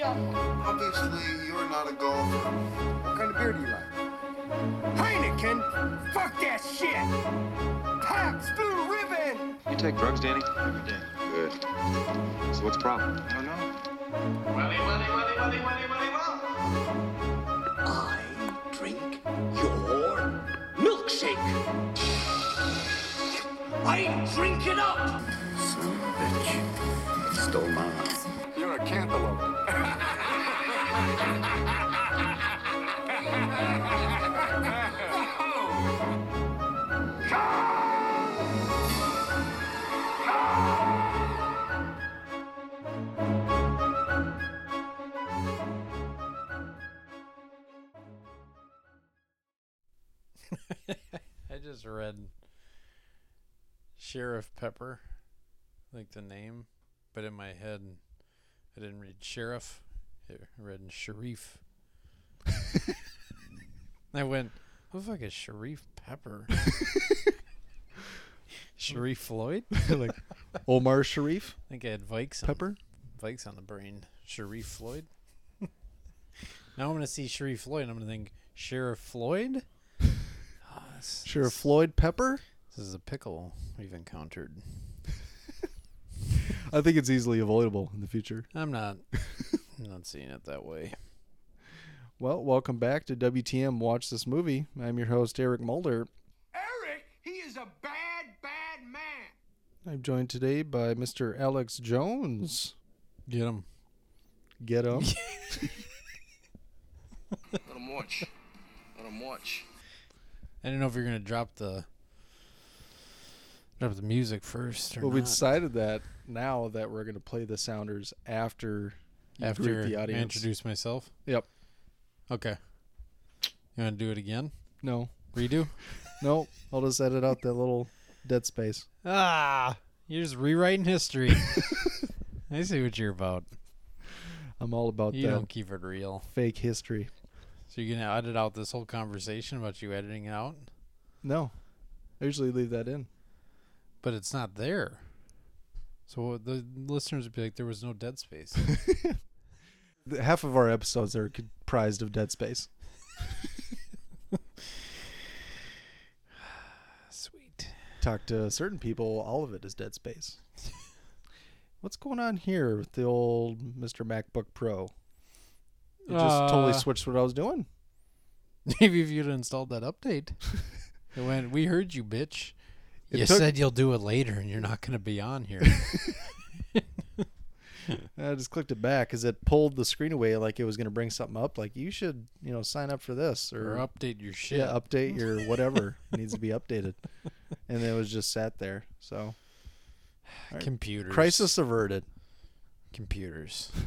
Asia. Obviously, you're not a golfer. What kind of beer do you like? Heineken? Fuck that shit! Pabst Blue Ribbon! You take drugs, Danny? Every day. Good. So what's the problem? I don't know. Welly, welly, welly, welly, welly, welly, well. I drink your milkshake. I drink it up. Son of a bitch. Stole mine. You're a cantaloupe. I just read Sheriff Pepper, like the name, but in my head, I didn't read Sheriff. I read Sharif. I went, who the fuck is Sharif Pepper? Sharif Floyd? Like Omar Sharif I think I had Vikes on, Pepper. Vikes on the brain. Sharif Floyd? now I'm going to see Sharif Floyd and I'm going to think, Sheriff Floyd? Ah, this- Sheriff Floyd Pepper. This is a pickle we've encountered. I think it's easily avoidable in the future. I'm not I'm not seeing it that way. Well, welcome back to WTM Watch This Movie. I'm your host Eric Mulder. Eric, he is a bad, bad man. I'm joined today by Mr. Alex Jones. Get him. Get him. Let him watch. Let him watch. I didn't know if you're gonna drop the drop the music first well, we not. decided that now that we're going to play the sounders after after the I audience. introduce myself. Yep. Okay. You wanna do it again? No, Redo? no, I'll just edit out that little dead space. ah you're just rewriting history. I see what you're about. I'm all about You that don't keep it real. fake history. So you're gonna edit out this whole conversation about you editing it out? No, I usually leave that in. But it's not there. So the listeners would be like, there was no dead space. Half of our episodes are comprised of dead space. Sweet. Talk to certain people, all of it is dead space. What's going on here with the old Mr. MacBook Pro? It just totally Uh, switched what I was doing. Maybe if you'd installed that update. it went, we heard you, bitch. It you took- said you'll do it later and you're not going to be on here. I just clicked it back because it pulled the screen away like it was going to bring something up. Like you should, you know, sign up for this or, or update your shit. yeah, update your whatever needs to be updated. And it was just sat there. So Computers. crisis averted. Computers.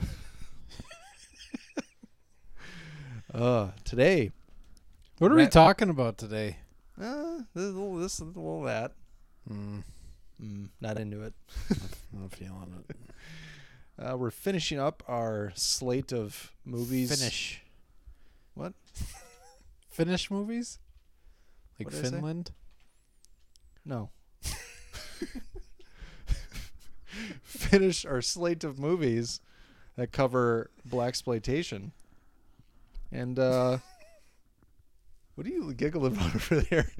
Uh, today, What are we talking about today? uh, this, a little this, little that. Mm, Mm, not into it. I'm not feeling it. Uh, we're finishing up our slate of movies. Finish. What? Finish movies? Like I say? Finland? No. Finish our slate of movies that cover blaxploitation. And uh what are you giggling about over there?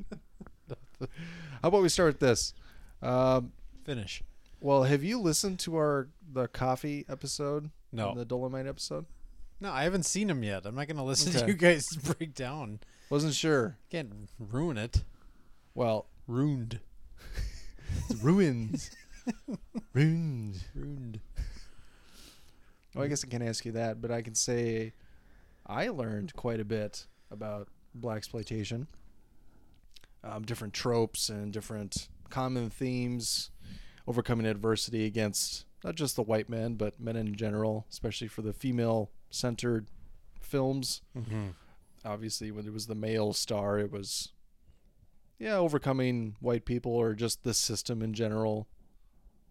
How about we start with this? Um, Finish. well, have you listened to our the Coffy episode? No. The Dolemite episode? No, I haven't seen them yet. I'm not going to listen to you guys break down. Wasn't sure. Can't ruin it. Well, Ruined. it's ruined. ruins. Ruined. Well, I guess I can't ask you that, but I can say I learned quite a bit about blaxploitation, um, different tropes and different common themes, overcoming adversity against not just the white men, but men in general, especially for the female-centered films. Mm-hmm. Obviously, when it was the male star, it was yeah, overcoming white people or just the system in general,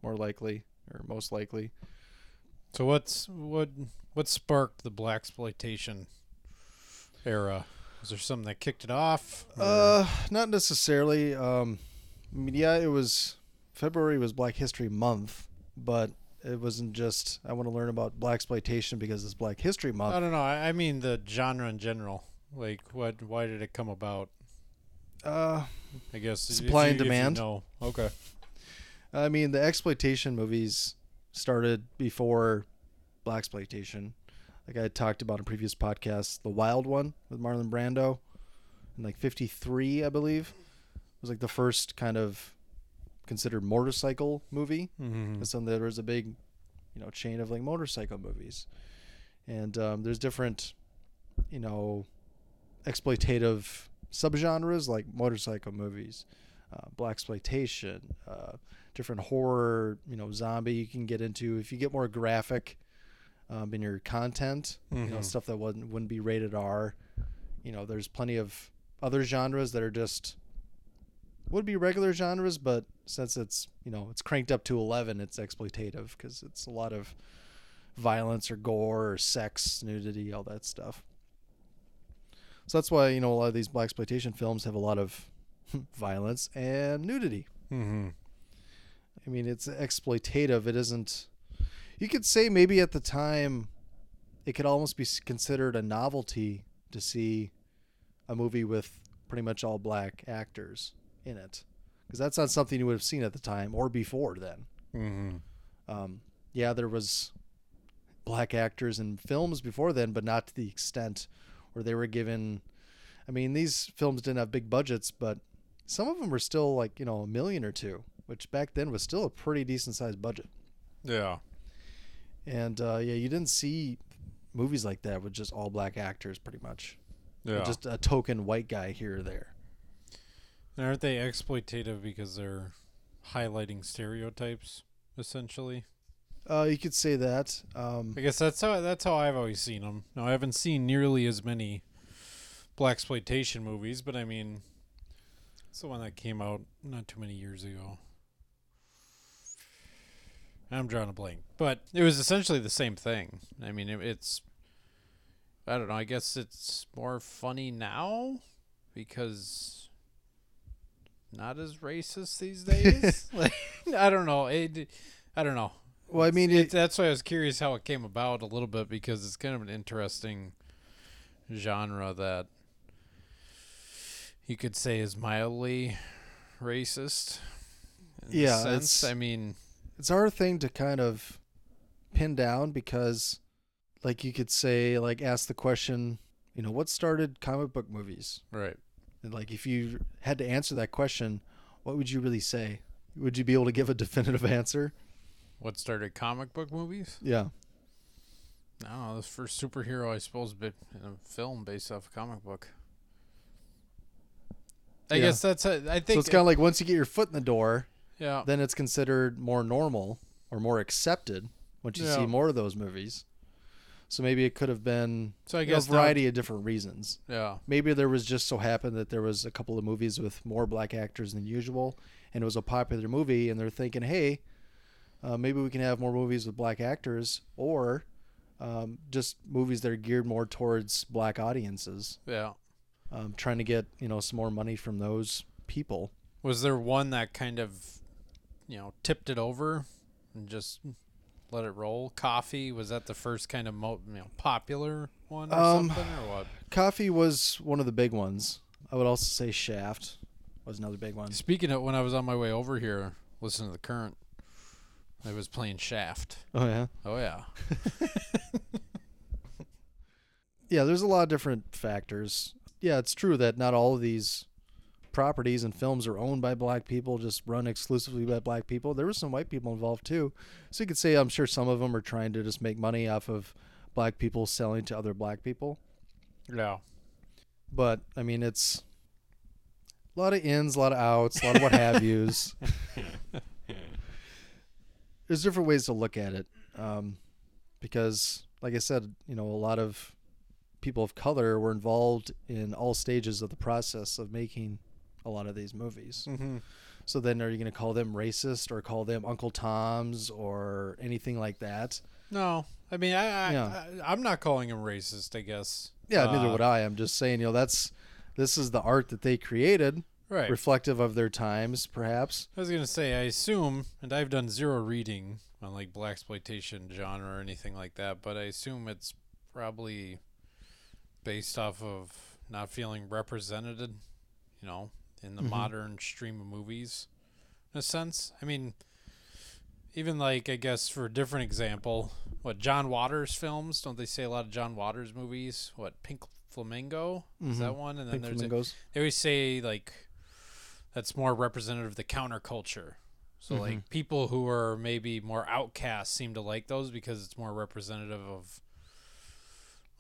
more likely or most likely. So what's what what sparked the blaxploitation era? Was there something that kicked it off? or- Uh, not necessarily. Um, I mean, yeah, it was February was Black History Month, but It wasn't just I want to learn about blaxploitation because it's Black History Month. I don't know. I, I mean the genre in general. Like, what? Why did it come about? Uh, I guess if Supply you- and if you demand. know. Okay. I mean the exploitation movies started before blaxploitation. Like I talked about in previous podcasts, the Wild One with Marlon Brando, in like '53, I believe, was like the first kind of considered motorcycle movie. Mm-hmm. And so there was a big, you know, chain of like motorcycle movies, and um, there's different, you know, exploitative subgenres like motorcycle movies, uh, blaxploitation, uh, different horror, you know, zombie. You can get into if you get more graphic um, in your content, you know, Mhm. stuff that wouldn't wouldn't be rated R. You know, there's plenty of other genres that are just would be regular genres, but since it's you know it's cranked up to eleven, it's exploitative because it's a lot of violence or gore or sex, nudity, all that stuff. So that's why you know a lot of these blaxploitation films have a lot of violence and nudity. Mm-hmm. I mean, it's exploitative. It isn't. You could say maybe at the time, it could almost be considered a novelty to see a movie with pretty much all black actors in it, because that's not something you would have seen at the time or before then. Mm-hmm. Um, yeah, there was black actors in films before then, but not to the extent where they were given. I mean, these films didn't have big budgets, but some of them were still like you know a million or two, which back then was still a pretty decent sized budget. Yeah. And uh, yeah, you didn't see movies like that with just all black actors, pretty much. Yeah. Just a token white guy here or there. And aren't they exploitative because they're highlighting stereotypes, essentially? Uh, you could say that. Um, I guess that's how that's how I've always seen them. Now I haven't seen nearly as many blaxploitation movies, but I mean, it's the one that came out not too many years ago. I'm drawing a blank, but it was essentially the same thing. I mean, it, it's I don't know. I guess it's more funny now because not as racist these days. like, I don't know. It, I don't know. well, I mean, It, that's why I was curious how it came about a little bit because it's kind of an interesting genre that you could say is mildly racist. in a Yeah, sense. it's- I mean, it's our thing to kind of pin down because like you could say like ask the question you know what started comic book movies right. and like if you had to answer that question what would you really say would you be able to give a definitive answer What started comic book movies? yeah No, the first superhero, I suppose, bit in a film based off a comic book. I Yeah. guess that's. A, I think. so it's kind of like once you get your foot in the door yeah. then it's considered more normal or more accepted once you see more of those movies so maybe it could have been So I you know, guess a now- variety of different reasons yeah. maybe there was just so happened that there was a couple of movies with more black actors than usual and it was a popular movie and they're thinking hey uh, maybe we can have more movies with black actors or um, just movies that are geared more towards black audiences Yeah. um, trying to get you know some more money from those people Was there one that kind of, you know, tipped it over and just let it roll? Coffy was that the first kind of mo- you know popular one or Um, something or what? Coffy was one of the big ones i would also say shaft was another big one Speaking of, when I was on my way over here, listening to the current, I was playing Shaft. oh yeah Oh yeah, yeah there's a lot of different factors yeah it's true that not all of these properties and films are owned by black people just run exclusively by black people. There were some white people involved too. So you could say i'm sure some of them are trying to just make money off of black people selling to other black people. Yeah. but i mean it's a lot of ins a lot of outs a lot of what have yous. There's different ways to look at it um, because like i said you know a lot of people of color were involved in all stages of the process of making a lot of these movies Mm-hmm. so then are you going to call them racist or call them uncle toms or anything like that No, I mean I, I, Yeah. I I'm not calling them racist. I guess. yeah neither Uh, would i i'm just saying you know that's this is the art that they created Right. reflective of their times, perhaps. I was gonna say, I assume, and I've done zero reading on like blaxploitation genre or anything like that, but I assume it's probably based off of not feeling represented, you know, in the Mhm. modern stream of movies, in a sense. I mean, even like I guess for a different example, what John Waters films? Don't they say a lot of John Waters movies? What Pink Flamingo is that Mhm. one? And then Pink there's a, they always say like that's more representative of the counterculture. So like people who are maybe more outcasts seem to like those because it's more representative of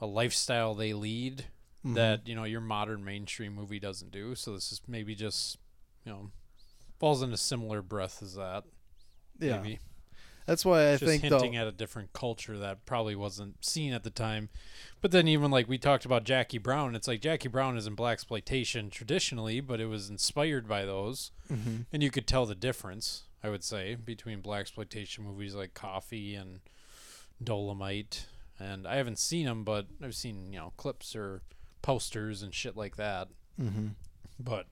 a lifestyle they lead Mm-hmm. that you know your modern mainstream movie doesn't do. So this is maybe just you know falls in a similar breath as that. yeah, Maybe. that's why I just think though. hinting at a different culture that probably wasn't seen at the time. But then even like we talked about Jackie Brown, it's like Jackie Brown isn't blaxploitation traditionally, but it was inspired by those, Mhm. and you could tell the difference. I would say between blaxploitation movies like Coffy and Dolemite, and I haven't seen them, but I've seen you know clips or posters and shit like that. Mhm. But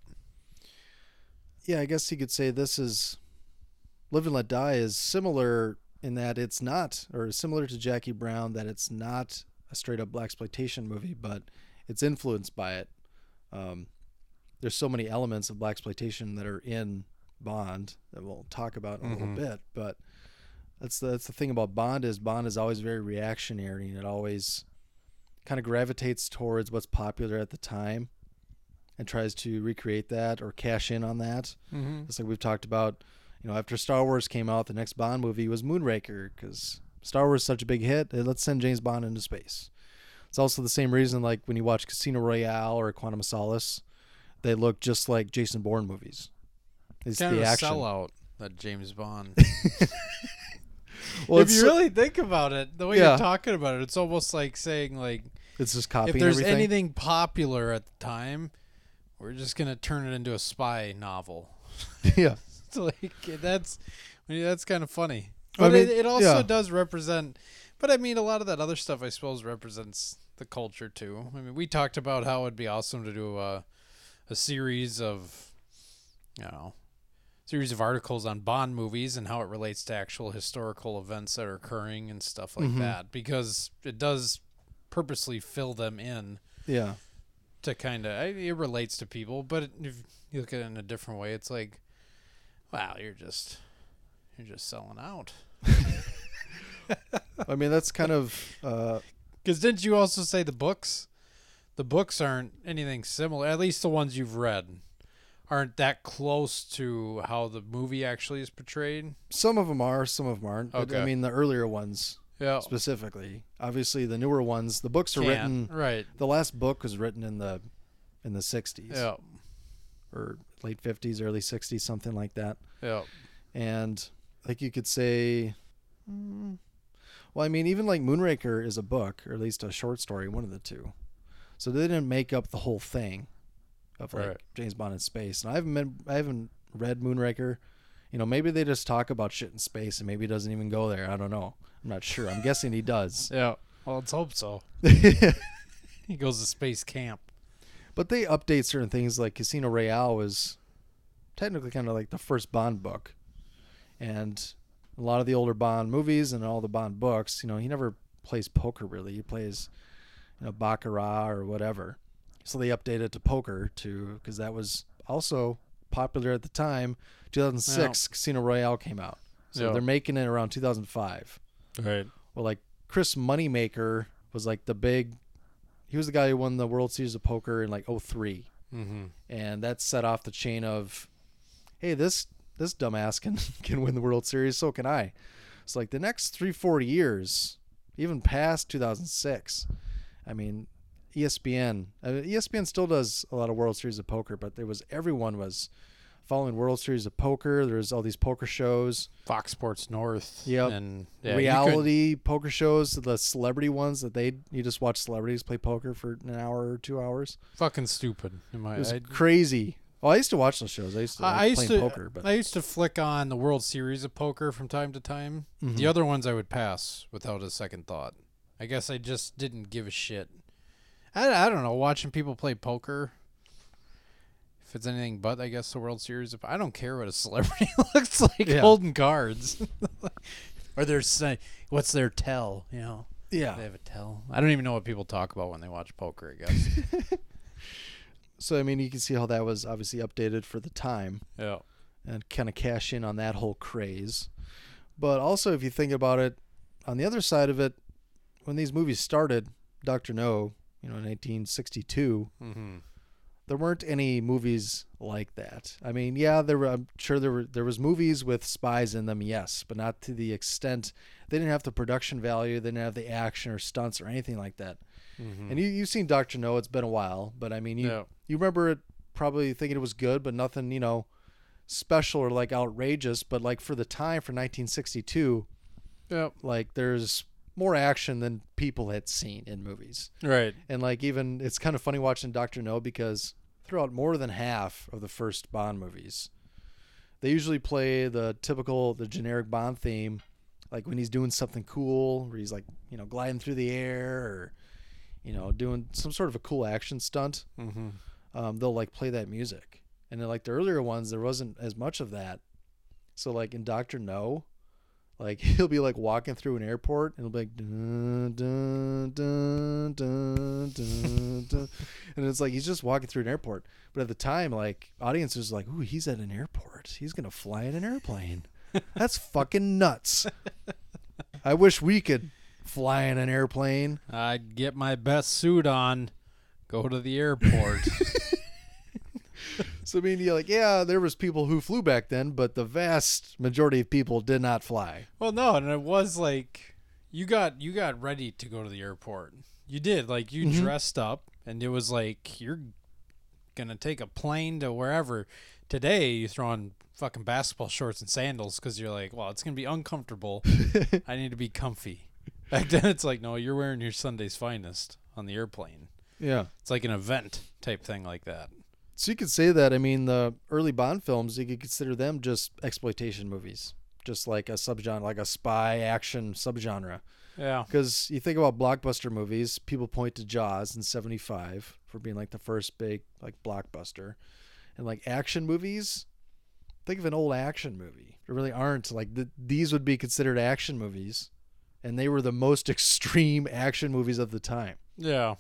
yeah, I guess you could say this is Live and Let Die is similar in that it's not, or similar to Jackie Brown, that it's not a straight up blaxploitation movie, but it's influenced by it. Um, there's so many elements of blaxploitation that are in Bond that we'll talk about in a little Mhm. bit, but that's the, that's the thing about Bond is Bond is always very reactionary and it always kind of gravitates towards what's popular at the time and tries to recreate that or cash in on that. Mm-hmm. It's like we've talked about, you know, after Star Wars came out, the next Bond movie was Moonraker because Star Wars is such a big hit. Let's send James Bond into space. It's also the same reason, like when you watch Casino Royale or Quantum of Solace, they look just like Jason Bourne movies. It's kind the of a action. sellout that James Bond. Well, if you really think about it, the way Yeah. you're talking about it, it's almost like saying like it's just copying if there's everything. anything popular at the time, we're just gonna turn it into a spy novel. yeah, It's like that's I mean, that's kind of funny. I But mean, it, it also yeah. does represent. But I mean, a lot of that other stuff, I suppose, represents the culture too. I mean, we talked about how it'd be awesome to do a a series of, you know, series of articles on Bond movies and how it relates to actual historical events that are occurring and stuff like Mhm. that, because it does purposely fill them in yeah, to kind of it relates to people, but if you look at it in a different way, it's like, wow, you're just you're just selling out. I mean that's kind of uh, Because didn't you also say the books? The books aren't anything similar. At least the ones you've read aren't that close to how the movie actually is portrayed. some of them are, some of them aren't. But, I mean the earlier ones Yeah, specifically. Obviously, the newer ones, the books are can written. right. The last book was written in the in the 60s Yeah, or late 50s, early 60s, something like that. yeah. And like you could say, mm, well, I mean, even like Moonraker is a book, or at least a short story, one of the two. So they didn't make up the whole thing of like Right. James Bond in space. And I haven't been, I haven't read Moonraker. You know, maybe they just talk about shit in space, and maybe he doesn't even go there. I don't know. I'm not sure. I'm guessing he does. Yeah. Well, let's hope so. He goes to space camp. But they update certain things like Casino Royale was technically kind of like the first Bond book. And a lot of the older Bond movies and all the Bond books, you know, he never plays poker really. He plays, you know, Baccarat or whatever. So they updated it to poker too, because that was also popular at the time. 2006 Casino Royale came out. So Yeah. they're making it around 2005. Right. Well, like Chris Moneymaker was like the big. He was the guy who won the World Series of Poker in like 03. Mm-hmm. and that set off the chain of, hey, this this dumbass can can win the World Series, so can I. It's like the next three four years, even past 2006. I mean, ESPN, uh, ESPN still does a lot of World Series of Poker, but there was everyone was following World Series of Poker. There's all these poker shows, Fox Sports North. Yep. And yeah, reality poker shows, the celebrity ones that they you just watch celebrities play poker for an hour or two hours. fucking stupid. In my, It was I, crazy. Oh, I used to watch those shows. I used to like I used to poker, but I used to flick on the World Series of Poker from time to time. The other ones I would pass without a second thought. I guess I just didn't give a shit. I, I don't know. Watching people play poker if it's anything but, I guess the World Series. If I don't care what a celebrity looks like Yeah. holding cards, or their what's their tell, you know. Yeah. They have a tell. I don't even know what people talk about when they watch poker. I guess. So I mean, you can see how that was obviously updated for the time yeah. and kind of cash in on that whole craze. But also, if you think about it, on the other side of it, when these movies started, Doctor No, you know, in 1962, Mm-hmm. there weren't any movies like that. I mean, yeah, there were. I'm sure there were. There was movies with spies in them, yes, but not to the extent. They didn't have the production value. They didn't have the action or stunts or anything like that. And you you've seen Doctor No. It's been a while, but I mean, you Yeah. you remember it probably thinking it was good, but nothing, you know, special or like outrageous. But like for the time for 1962, yeah, like there's more action than people had seen in movies. Right. And like even it's kind of funny watching Doctor No because throughout more than half of the first Bond movies, they usually play the typical the generic Bond theme, like when he's doing something cool, where he's like you know gliding through the air or you know doing some sort of a cool action stunt. Mm-hmm. Um, they'll like play that music, and then like the earlier ones, there wasn't as much of that. So like in Doctor No, like he'll be like walking through an airport and it'll be like dun, dun, dun, dun, dun, dun. and it's like he's just walking through an airport. But at the time, like audiences like, "Ooh, he's at an airport. He's gonna fly in an airplane. That's fucking nuts." I wish we could fly in an airplane. I'd get my best suit on, go to the airport. So I mean, you're like, yeah, there was people who flew back then, but the vast majority of people did not fly. well, no, and it was like you got you got ready to go to the airport. You did like you mm-hmm. dressed up, and it was like you're gonna take a plane to wherever. Today, you throw on fucking basketball shorts and sandals because you're like, well, it's gonna be uncomfortable. I need to be comfy. Back then, it's like, no, you're wearing your Sunday's finest on the airplane. Yeah. It's like an event type thing like that. So you could say that. I mean, the early Bond films, you could consider them just exploitation movies, just like a subgenre, like a spy action subgenre. Yeah. Because you think about blockbuster movies, people point to Jaws in '75 for being like the first big like blockbuster, and like action movies. Think of an old action movie. There really aren't like th- these would be considered action movies, and they were the most extreme action movies of the time. Yeah.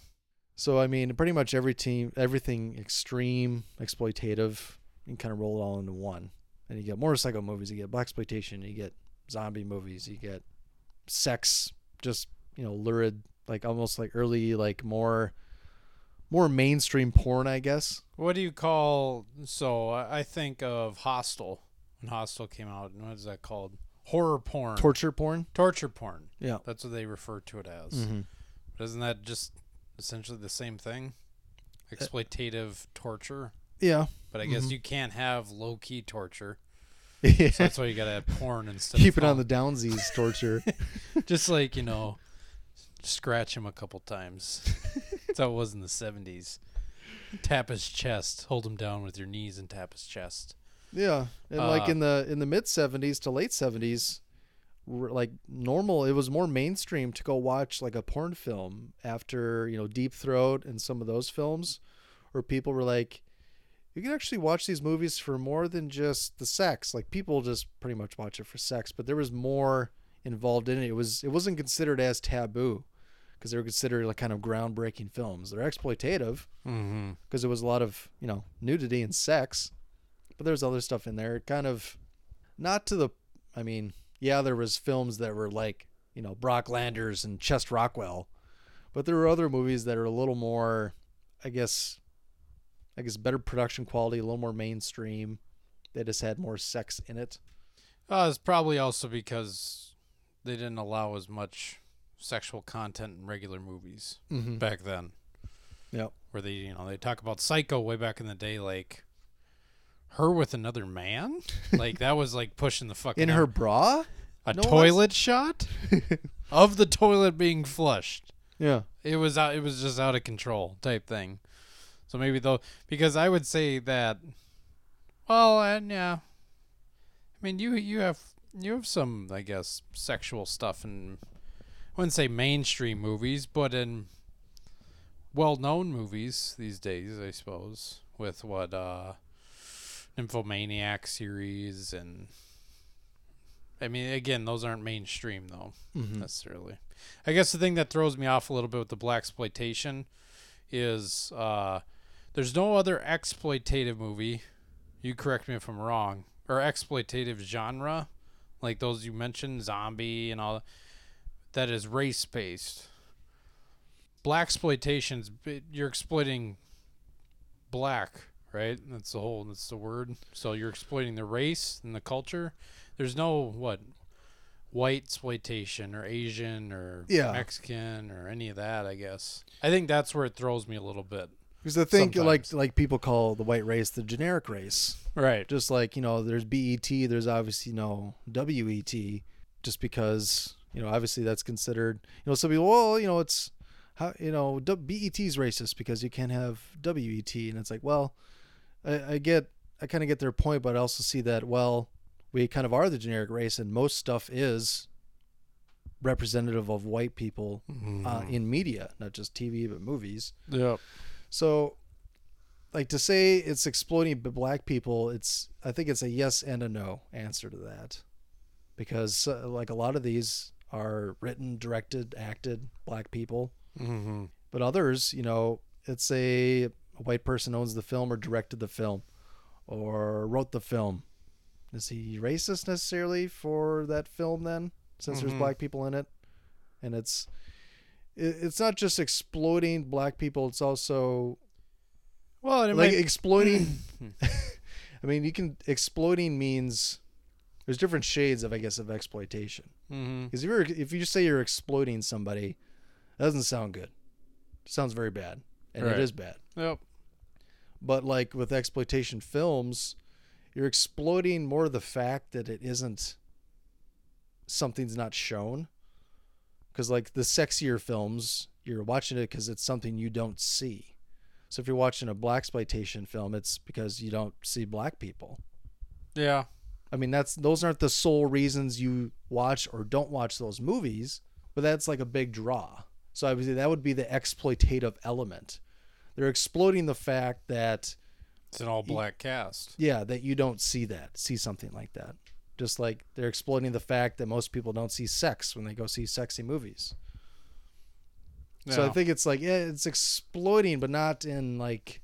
So I mean, pretty much every team, everything extreme, exploitative, you can kind of roll it all into one. And you get motorcycle movies, you get blaxploitation, you get zombie movies, you get sex, just you know, lurid, like almost like early, like more, more mainstream porn, I guess. What do you call? So I think of Hostel. When Hostel came out, and what is that called? Horror porn. Torture porn. Torture porn. Yeah. That's what they refer to it as. Mhm. But isn't that just essentially the same thing? Exploitative torture. Yeah. But I guess you can't have low key torture. yeah. So that's why you gotta have porn instead. Keep of it on the downsies torture. Just like you know, scratch him a couple times. that's how it was in the seventies. Tap his chest. Hold him down with your knees and tap his chest. Yeah, and like Uh, in the in the mid '70s to late '70s, r- like normal, it was more mainstream to go watch like a porn film after you know Deep Throat and some of those films, where people were like, you can actually watch these movies for more than just the sex. Like people just pretty much watch it for sex, but there was more involved in it. It was it wasn't considered as taboo because they were considered like kind of groundbreaking films. They're exploitative Mm-hmm. because there was a lot of you know nudity and sex, but there's other stuff in there. Kind of not to the. I mean, yeah, there was films that were like you know Brock Landers and Chest Rockwell, but there were other movies that are a little more, I guess, I guess better production quality, a little more mainstream. They just had more sex in it. Uh, it's probably also because they didn't allow as much sexual content in regular movies Mm-hmm. back then. Yep. Where they, you know, they talk about Psycho way back in the day, like her with another man, like that was like pushing the fucking In her bra. a no toilet shot of the toilet being flushed. Yeah. It was out. It was just out of control type thing. So maybe though, because I would say that. Well, and yeah. I mean, you you have you have some, I guess, sexual stuff in. I wouldn't say mainstream movies, but in well-known movies these days, I suppose. with what uh Nymphomaniac series and I mean again those aren't mainstream though necessarily. I guess the thing that throws me off a little bit with the blaxploitation is uh there's no other exploitative movie you correct me if I'm wrong or exploitative genre like those you mentioned zombie and all that is race based blaxploitations you're exploiting black right that's the whole that's the word so you're exploiting the race and the culture there's no what white exploitation or asian or Yeah. mexican or any of that i guess i think that's where it throws me a little bit Because I think like Sometimes. like people call the white race the generic race. right Just like you know, there's BET, there's obviously no WET, just because you know obviously that's considered. You know, some people, well, you know, it's how you know BET is racist because you can't have WET, and it's like, well, I, I get, I kind of get their point, but I also see that well, we kind of are the generic race, and most stuff is representative of white people uh, in media, not just TV but movies. yep So, like to say it's exploiting black people, it's I think it's a yes and a no answer to that, because uh, like a lot of these are written, directed, acted black people, mm-hmm. but others, you know, it's a, a white person owns the film or directed the film, or wrote the film. Is he racist necessarily for that film then, since there's Mhm. black people in it, and it's it's not just exploiting black people; it's also well it like might- exploiting i mean you can exploiting means there's different shades of i guess of exploitation because if you're if you say you're exploiting somebody that doesn't sound good it sounds very bad and Right. it is bad yep but like with exploitation films you're exploiting more the fact that it isn't something's not shown. Because like the sexier films you're watching it because it's something you don't see. So if you're watching a blaxploitation film it's because you don't see black people. Yeah. I mean that's those aren't the sole reasons you watch or don't watch those movies but that's like a big draw. So obviously that would be the exploitative element they're exploiting the fact that it's an all black cast yeah, that you don't see that, see something like that. Just like they're exploiting the fact that most people don't see sex when they go see sexy movies. So I think it's like yeah, it's exploiting, but not in like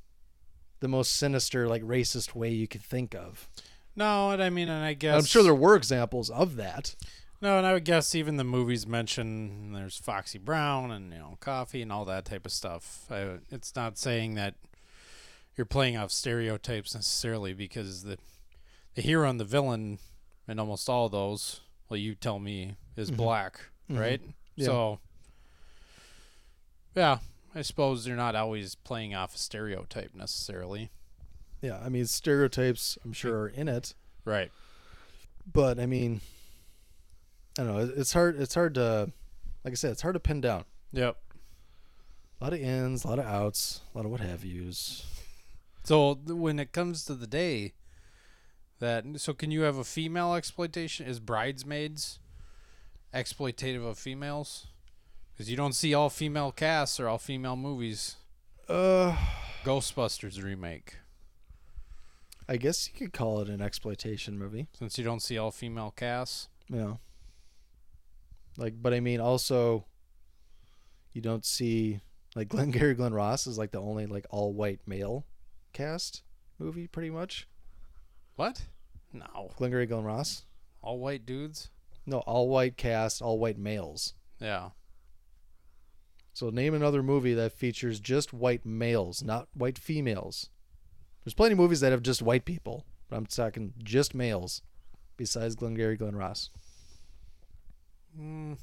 the most sinister, like racist way you could think of. no and i mean and i guess I'm sure there were examples of that. No, and I would guess even the movies mention there's Foxy Brown and you know Coffy and all that type of stuff. I, it's not saying that you're playing off stereotypes necessarily because the the hero and the villain in almost all those, well, you tell me, is mm-hmm. black, mm-hmm. right? Yeah. So, yeah, I suppose you're not always playing off a stereotype necessarily, Yeah, I mean stereotypes. I'm sure are in it, right? but I mean, I don't know. It's hard. It's hard to, like I said, it's hard to pin down. Yep. A lot of ins, a lot of outs, a lot of what have yous. So when it comes to the day that so can you have a female exploitation is bridesmaids exploitative of females because you don't see all female casts or all female movies Uh, ghostbusters remake I guess you could call it an exploitation movie. since you don't see all female casts Yeah. Like, but I mean, also, you don't see like Glengarry Glen Ross is like the only like all white male cast movie, pretty much. what no Glengarry Glen Ross. all white dudes No, all white cast, all white males. yeah So name another movie that features just white males, not white females. There's plenty of movies that have just white people, but I'm talking just males. Besides Glengarry Glen Ross. Mm,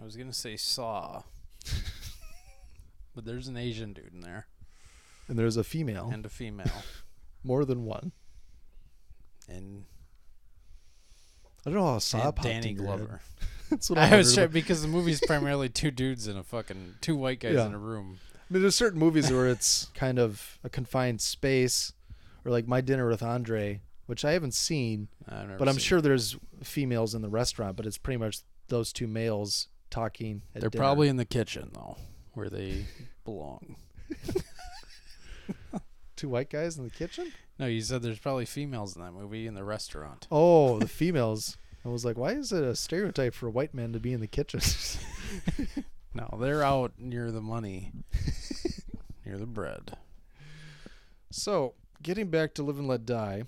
i was gonna say saw but there's an asian dude in there And there's a female, and a female more than one. and, I don't know how Saw popped danny into your head. glover That's what I was trying because the movie's primarily two dudes in a fucking two white guys Yeah. in a room. I mean, there's certain movies where it's kind of a confined space, or like My Dinner with Andre, which I haven't seen, but I'm seen sure there's females in the restaurant, but it's pretty much those two males talking. At they're dinner. probably in the kitchen though, where they belong. Two white guys in the kitchen? No, you said there's probably females in that movie in the restaurant. Oh, the females. I was like, why is it a stereotype for white men to be in the kitchen? No, they're out near the money, near the bread. so, getting back to Live and Let Die.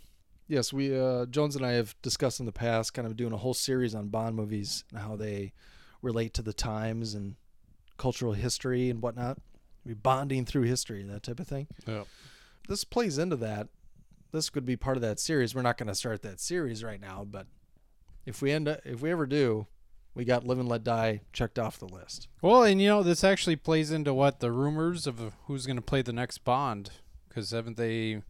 Yes, we uh, Jones and I have discussed in the past, kind of doing a whole series on Bond movies and how they relate to the times and cultural history and whatnot. We bonding through history, that type of thing. Yep. This plays into that. This could be part of that series. We're not going to start that series right now, but if we end up, if we ever do, we got Live and Let Die checked off the list. Well, and you know this actually plays into what the rumors of who's going to play the next Bond, because haven't they?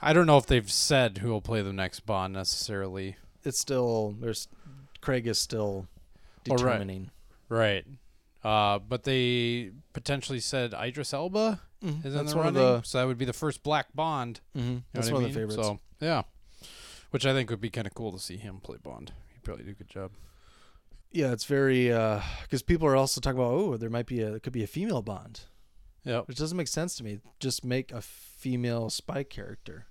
I don't know if they've said who will play the next Bond necessarily. It's still there's Craig is still Oh, right. determining. Right. Uh, but they potentially said Idris Elba Mhm. is in That's the running, the so that would be the first black Bond. mhm, You know that's one I of the favorites. So yeah, which I think would be kind of cool to see him play Bond. He'd probably do a good job. Yeah, it's very because people are also talking about oh there might be a it could be a female Bond, Yep. which doesn't make sense to me. Just make a female spy character.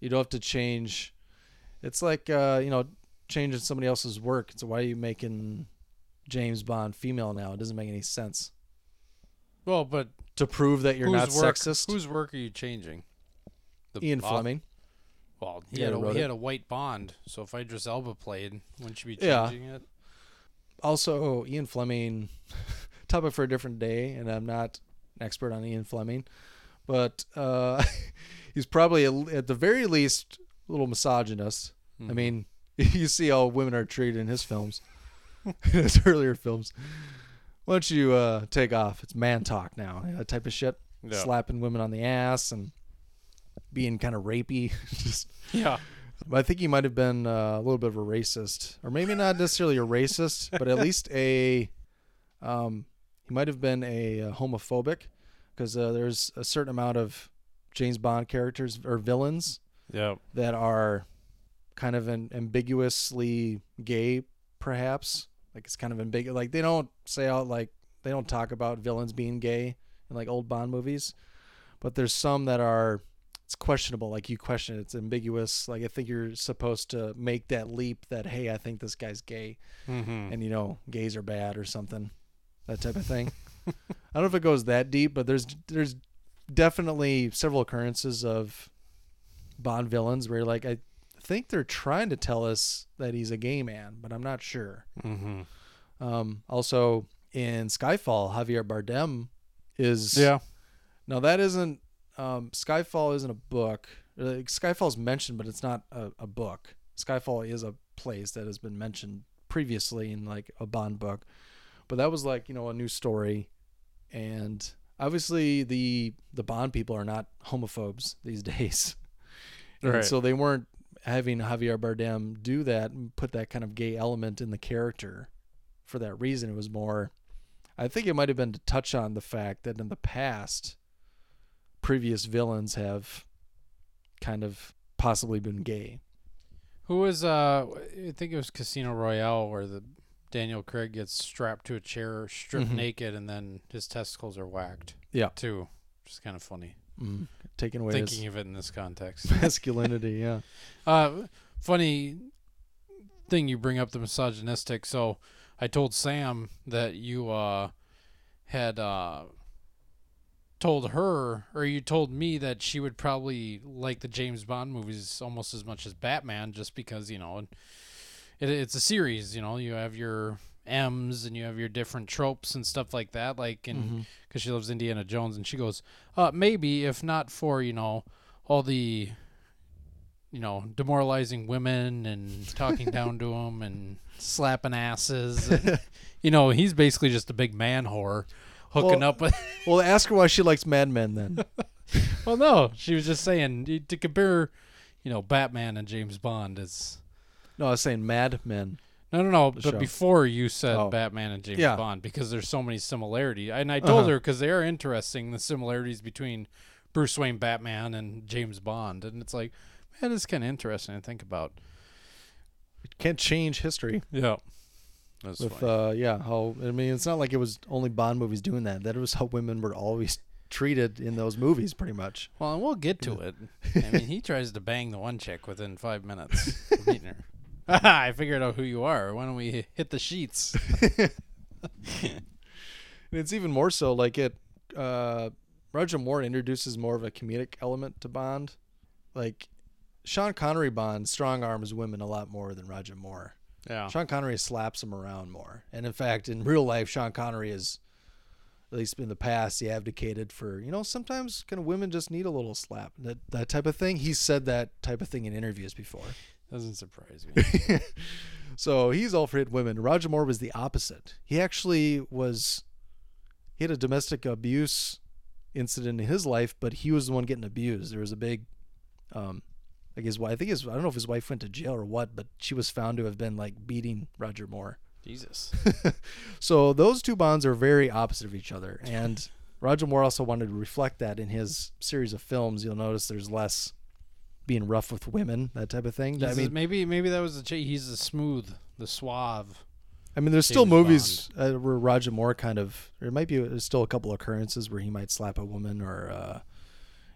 You don't have to change. It's like uh, you know changing somebody else's work. So why are you making James Bond female now? It doesn't make any sense. Well, but To prove that you're not work, sexist, Whose work are you changing? The Ian Bob- Fleming. Well, he, Yeah, had, a, he it. had a white Bond, so if Idris Elba played, wouldn't you be Yeah. changing it? also Ian Fleming topic for a different day and I'm not expert on Ian Fleming but uh he's probably a, at the very least a little misogynist I Mhm. mean you see how women are treated in his films in his earlier films why don't you uh take off it's man talk now that type of shit Yeah. slapping women on the ass and being kind of rapey just Yeah. I think he might have been uh, a little bit of a racist, or maybe not necessarily a racist, but at least a. Um, he might have been a, uh homophobic, because uh, there's a certain amount of James Bond characters or villains Yep. that are kind of an, ambiguously gay, perhaps. Like it's kind of ambiguous. Like they don't say out like they don't talk about villains being gay in like old Bond movies, but there's some that are. It's questionable. Like you question it. It's ambiguous. Like I think you're supposed to make that leap that hey, I think this guy's gay, Mm-hmm. and you know gays are bad or something, that type of thing. I don't know if it goes that deep, but there's there's definitely several occurrences of Bond villains where like I think they're trying to tell us that he's a gay man, but I'm not sure. Mm-hmm. Um, also in Skyfall, Javier Bardem is Yeah. Now that isn't um, Skyfall isn't a book. Uh, Skyfall's mentioned, but it's not a, a book. Skyfall is a place that has been mentioned previously in like a Bond book, but that was like you know a new story, and obviously the the Bond people are not homophobes these days, and Right. so they weren't having Javier Bardem do that and put that kind of gay element in the character for that reason. It was more. I think it might have been to touch on the fact that in the past, previous villains have kind of possibly been gay. Who was uh I think it was Casino Royale where the Daniel Craig gets strapped to a chair, stripped Mhm. naked, and then his testicles are whacked. Yeah. Too. Which is kind of funny. Mm, taking away Thinking of it in this context. masculinity. Yeah. Uh, funny thing you bring up the misogynistic. So I told Sam that you uh had uh told her or you told me that she would probably like the James Bond movies almost as much as Batman just because, you know, it, it's a series, you know, you have your M's and you have your different tropes and stuff like that like and because she loves Indiana Jones, and she goes, uh, maybe if not for you know all the you know demoralizing women and talking down to them and slapping asses, and, you know he's basically just a big man whore hooking Well- up with. Well, ask her why she likes Mad Men then. well, no, she was just saying to compare, you know, Batman and James Bond is. No, I was saying Mad Men. No, no, no. But show. before you said Oh. Batman and James Yeah. Bond, because there's so many similarities, and I told Uh-huh. her because they are interesting the similarities between Bruce Wayne Batman and James Bond, and it's like, man, it's kind of interesting to think about. It Can't change history Yeah, that's with uh yeah how I mean it's not like it was only Bond movies doing that. That was how women were always treated in those movies, pretty much. Well, and we'll get to it. I mean, he tries to bang the one chick within five minutes of meeting her. I figured out who you are. Why don't we hit the sheets? And it's even more so like it. Uh, Roger Moore introduces more of a comedic element to Bond. Like Sean Connery Bond strong arms women a lot more than Roger Moore. Yeah. Sean Connery slaps them around more. And in fact, in real life, Sean Connery is, at least in the past, he advocated for, you know, sometimes kind of women just need a little slap. That, that type of thing. He said that type of thing in interviews before. Doesn't surprise me. So he's all for hitting women. Roger Moore was the opposite. He actually was, he had a domestic abuse incident in his life, but he was the one getting abused. There was a big, um, like his wife, I think his, I don't know if his wife went to jail or what, but she was found to have been like beating Roger Moore. Jesus. So those two bonds are very opposite of each other. And Roger Moore also wanted to reflect that in his series of films. You'll notice there's less being rough with women, that type of thing. I mean, a- maybe maybe that was the ch- he's the smooth, the suave. I mean, there's still James movies uh, where Roger Moore kind of, there might be there's still a couple occurrences where he might slap a woman or, uh,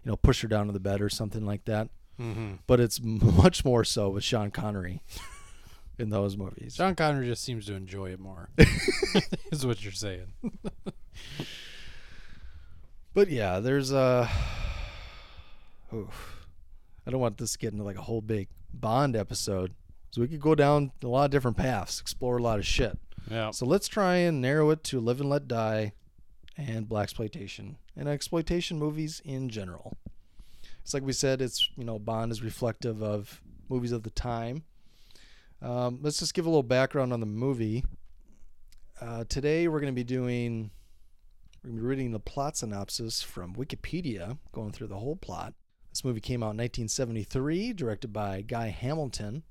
you know, push her down to the bed or something like that. Mm-hmm. But it's much more so with Sean Connery in those movies. Sean Connery just seems to enjoy it more. is what you're saying. But yeah, there's uh oof. I don't want this to get into like a whole big Bond episode. So we could go down a lot of different paths, explore a lot of shit. Yeah. So let's try and narrow it to Live and Let Die and blaxploitation and exploitation movies in general. It's like we said, it's you know Bond is reflective of movies of the time. Um, let's just give a little background on the movie. Uh, today we're going to be doing we're going to be reading the plot synopsis from Wikipedia, going through the whole plot. This movie came out in 1973, directed by Guy Hamilton,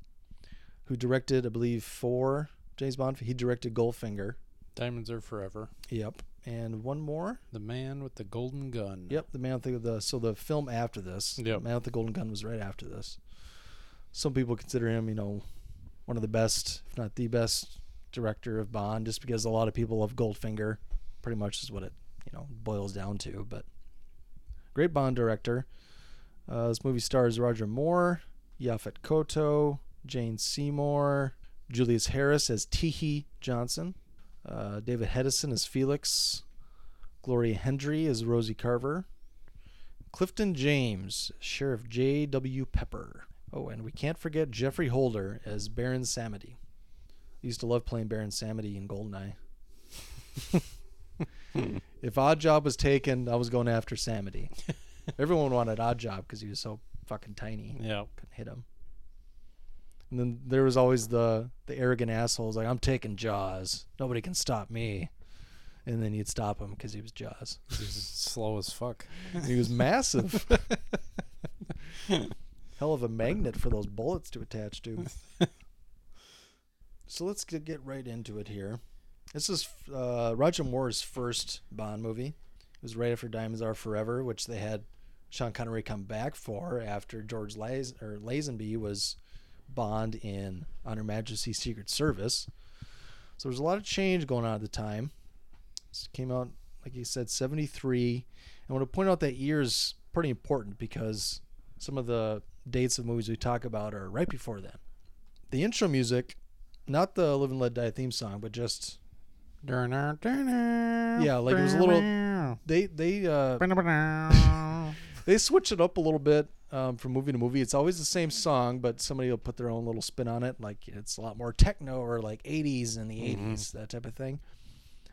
who directed, I believe, four James Bond. He directed Goldfinger. Diamonds are forever. Yep. And one more. The man with the golden gun. Yep. The Man with the, the so the film after this. Yep. Man with the Golden Gun was right after this. Some people consider him, you know, one of the best, if not the best, director of Bond, just because a lot of people love Goldfinger. Pretty much is what it, you know, boils down to. But great Bond director. Uh, this movie stars Roger Moore, Yaphet Kotto, Jane Seymour, Julius Harris as Teehee Johnson, uh, David Hedison as Felix, Gloria Hendry as Rosie Carver, Clifton James, Sheriff J.W. Pepper. Oh, and we can't forget Geoffrey Holder as Baron Samedi. I used to love playing Baron Samedi in Goldeneye. if Odd Job was taken, I was going after Samedi. Everyone wanted Odd Job because he was so fucking tiny. Yeah. Couldn't hit him. And then there was always the the arrogant assholes like I'm taking Jaws. Nobody can stop me. And then you'd stop him because he was Jaws. He was slow as fuck. He was massive. Hell of a magnet for those bullets to attach to. so let's get get right into it here. This is uh, Roger Moore's first Bond movie. It was right after Diamonds Are Forever, which they had Sean Connery come back for after George Laz- or Lazenby was Bond in On Her Majesty's Secret Service. So there's a lot of change going on at the time. This came out, like you said, 73. I want to point out that year is pretty important because some of the dates of movies we talk about are right before then. The intro music, not the Live and Let Die theme song, but just yeah, yeah, like it was a little. They they uh, they switch it up a little bit um, from movie to movie. It's always the same song, but somebody will put their own little spin on it. Like it's a lot more techno or like 80s in the 80s, that type of thing.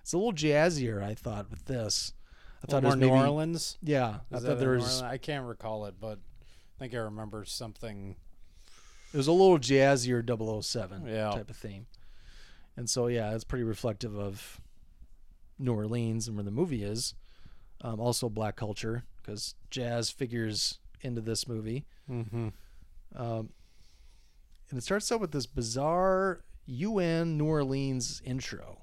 It's a little jazzier, I thought, with this. I thought more it was maybe, New Orleans. Yeah, I thought there was I can't recall it, but I think I remember something. it was a little jazzier 007 Yeah. type of theme. And so yeah, it's pretty reflective of New Orleans and where the movie is. Um, also black culture because jazz figures into this movie. Mm-hmm. Um, and it starts out with this bizarre UN New Orleans intro.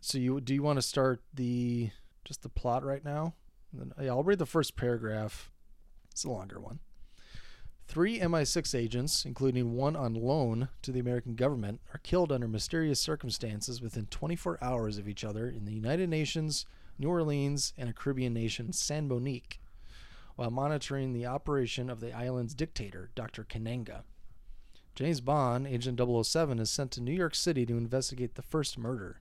So you do you want to start the just the plot right now? Then, yeah, I'll read the first paragraph. It's a longer one. Three MI6 agents, including one on loan to the American government, are killed under mysterious circumstances within 24 hours of each other in the United Nations New Orleans, and a Caribbean nation, San Monique, while monitoring the operation of the island's dictator, Dr. Kananga. James Bond, Agent 007, is sent to New York City to investigate the first murder.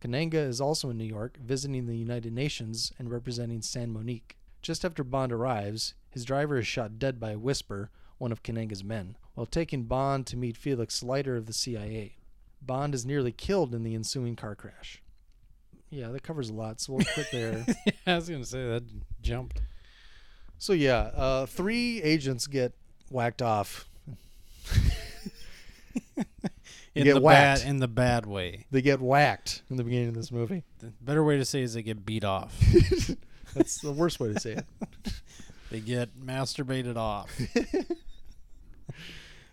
Kananga is also in New York, visiting the United Nations and representing San Monique. Just after Bond arrives, his driver is shot dead by Whisper, one of Kananga's men, while taking Bond to meet Felix Leiter of the CIA. Bond is nearly killed in the ensuing car crash. Yeah, that covers a lot, so we'll quit there. I was gonna say that jumped. so yeah, uh, three agents get whacked off. In get the whacked. bad in the bad way. They get whacked in the beginning of this movie. The better way to say is they get beat off. That's the worst way to say it. they get masturbated off.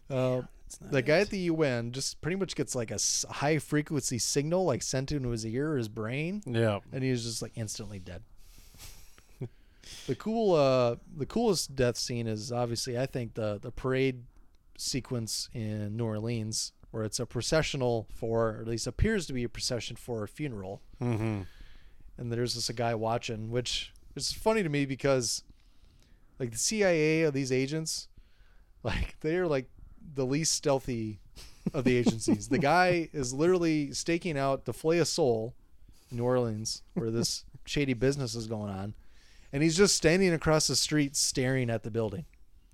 Uh, The guy at the UN just pretty much gets like a high frequency signal like sent into his ear or his brain, Yeah. and he's just like instantly dead. the cool, uh, the coolest death scene is obviously I think the the parade sequence in New Orleans where it's a processional for, or at least appears to be a procession for a funeral, Mm-hmm. and there's just a guy watching, which is funny to me because like the CIA of these agents, like they're like the least stealthy of the agencies. the guy is literally staking out to Filet of Soul in New Orleans where this shady business is going on. And he's just standing across the street staring at the building.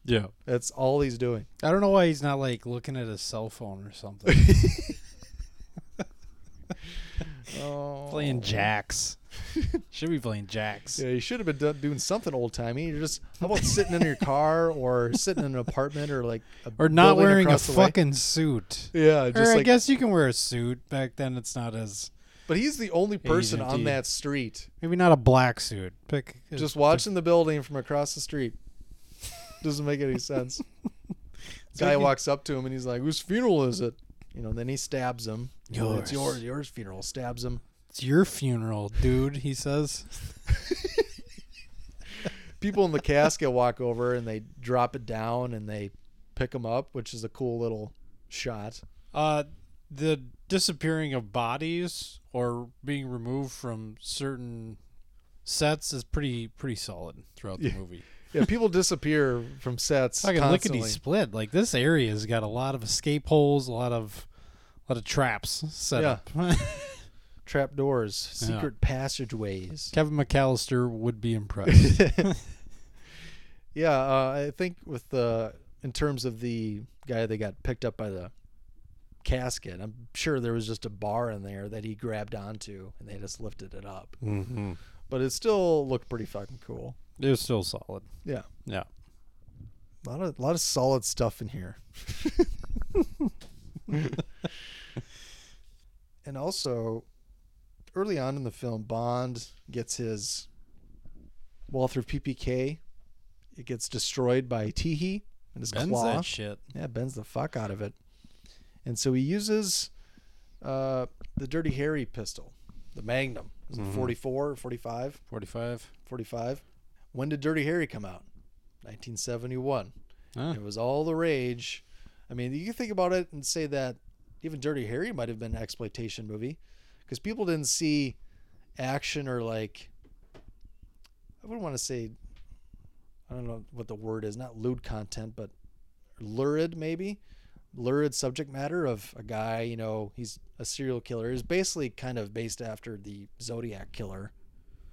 Yeah. That's all he's doing. I don't know why he's not like looking at his cell phone or something. Oh. playing jacks. Should be playing jacks. Yeah, you should have been do- doing something old timey. You're just how about sitting in your car or sitting in an apartment or like a Or not wearing a fucking suit. Yeah, Or just I guess you can wear a suit. Back then, it's not as But he's the only person on that street, maybe not a black suit. Pick just watching the building from across the street. Doesn't make any sense. Guy walks up to him and he's like, "Whose funeral is it?" You know. Then he stabs him. You know, It's Yours. yours. Yours funeral. Stabs him. It's your funeral, dude. He says. People in the casket walk over and they drop it down and they pick him up, which is a cool little shot. Uh, the disappearing of bodies or being removed from certain sets is pretty pretty solid throughout the Yeah. movie. Yeah, people disappear from sets Fucking constantly. lickety split. Like this area's got a lot of escape holes, a lot of a lot of traps set Yeah. up. Trap doors, Yeah. secret passageways. Kevin McAllister would be impressed. Yeah, uh, I think with the in terms of the guy that got picked up by the casket, I'm sure there was just a bar in there that he grabbed onto and they just lifted it up. mm-hmm. But it still looked pretty fucking cool. It was still solid. Yeah, Yeah. a lot of a lot of solid stuff in here. and also, early on in the film, Bond gets his Walther PPK. It gets destroyed by Teehee and his Bends claw. that shit. Yeah, bends the fuck out of it. And so he uses uh, the Dirty Harry pistol, the Magnum. Is it 44 or 45? 45. 45. When did Dirty Harry come out? 1971. Huh. It was all the rage. I mean, you think about it and say that even Dirty Harry might have been an exploitation movie because people didn't see action or like I wouldn't want to say I don't know what the word is, not lewd content, but lurid maybe. Lurid subject matter of a guy, you know, he's a serial killer. Is basically kind of based after the Zodiac killer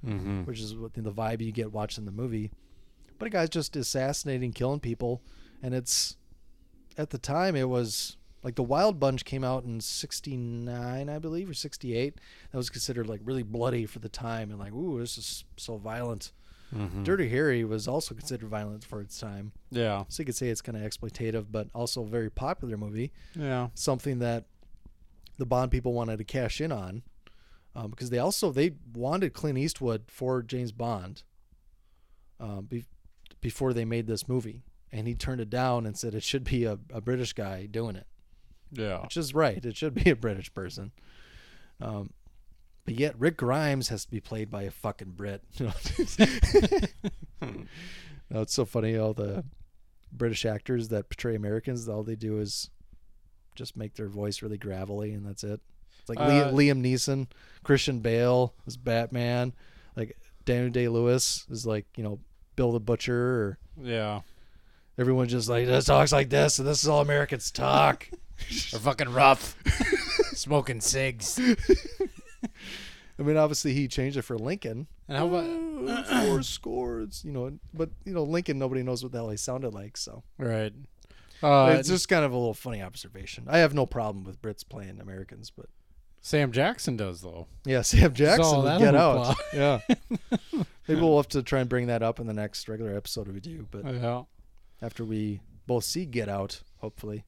Mm-hmm. which is what the vibe you get watching the movie. But a guy's just assassinating, killing people, and it's at the time it was like the Wild Bunch came out in '69, I believe, or '68. That was considered like really bloody for the time, and like, ooh, this is so violent. Mm-hmm. Dirty Harry was also considered violent for its time, Yeah. so you could say it's kind of exploitative, but also a very popular movie Yeah. something that the Bond people wanted to cash in on um, because they also they wanted Clint Eastwood for James Bond um, be- before they made this movie, and he turned it down and said it should be a, a British guy doing it, Yeah. which is right. It should be a British person. Um, but yet Rick Grimes has to be played by a fucking Brit. no, it's so funny all the British actors that portray Americans. All they do is just make their voice really gravelly, and that's it. It's like Uh, Liam, Liam Neeson, Christian Bale as Batman. Like Daniel Day Lewis is like you know Bill the Butcher, or Yeah. everyone just like this talks like this, and this is all Americans talk. They're fucking rough. Smoking cigs. I mean, obviously he changed it for Lincoln. And how about Four scores, you know, but you know Lincoln, nobody knows what the hell he sounded like, so right? Uh, it's just kind of a little funny observation. I have no problem with Brits playing Americans, but Sam Jackson does though. yeah, Sam Jackson would get out. Yeah, maybe we'll have to try and bring that up in the next regular episode we do, but Yeah. after we both see Get Out, hopefully.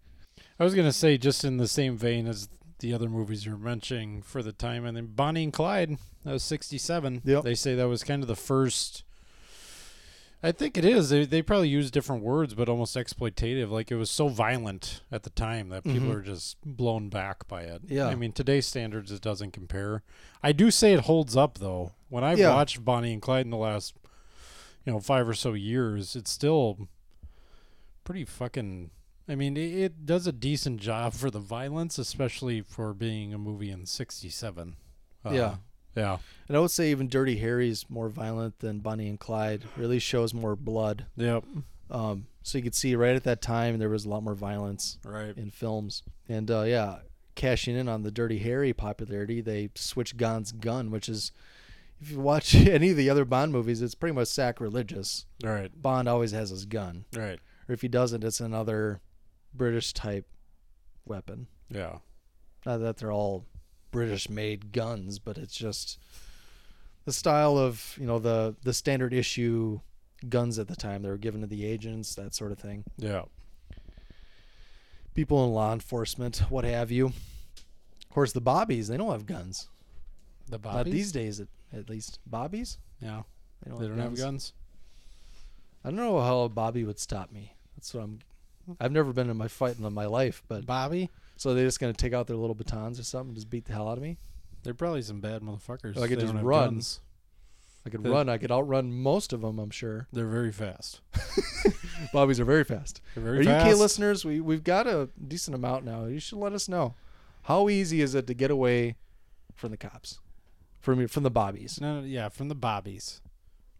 I was gonna say just in the same vein as the other movies you're mentioning for the time, and then Bonnie and Clyde. That was '67. Yep. They say that was kind of the first. I think it is. They they probably use different words, but almost exploitative. Like it was so violent at the time that people Mhm. are just blown back by it. Yeah. I mean, today's standards it doesn't compare. I do say it holds up though. When I've Yeah. watched Bonnie and Clyde in the last, you know, five or so years, it's still pretty fucking. I mean, it, it does a decent job for the violence, especially for being a movie in '67. Yeah. Yeah. And I would say even Dirty Harry's more violent than Bonnie and Clyde. Really shows more blood. Yep. Um, so you could see right at that time there was a lot more violence Right. in films. And uh, yeah, cashing in on the Dirty Harry popularity, they switched Bond's gun, which is, if you watch any of the other Bond movies, it's pretty much sacrilegious. Right. Bond always has his gun, Right. or if he doesn't, it's another British type weapon. Yeah. Not that they're all British made guns, but it's just the style of you know the the standard issue guns at the time they were given to the agents, that sort of thing. Yeah. People in law enforcement, what have you. Of course, the bobbies they don't have guns. The Not Bobbies? these days, at, at least. Bobbies? Yeah. They don't, They don't have guns. I don't know how a bobby would stop me. That's what I'm. Hmm. I've never been in my fight in my life, but Bobby? So they're just gonna take out their little batons or something, and just beat the hell out of me. They're probably some bad motherfuckers. I could just run. guns. I could run. I could outrun most of them. I'm sure. They're very fast. Bobbies are very fast. They're very Are fast. UK listeners? We we've got a decent amount now. You should let us know. How easy is it to get away from the cops? From from the bobbies. No, no, yeah, from the Bobbies.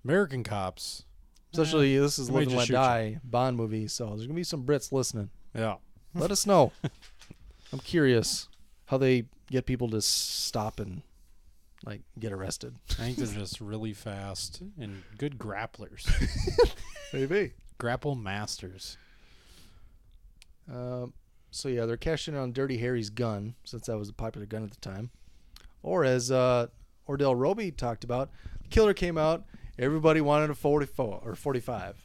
American cops. Especially eh, this is Live and Let shoot you. Die Bond movie, so there's gonna be some Brits listening. Yeah. Let us know. I'm curious how they get people to stop and like get arrested. I think they're just really fast and good grapplers. Maybe. Grapple masters. Um, so yeah, they're cashing in on Dirty Harry's gun since that was a popular gun at the time. Or as uh, Ordell Robbie talked about, the killer came out. Everybody wanted a 44 or 45,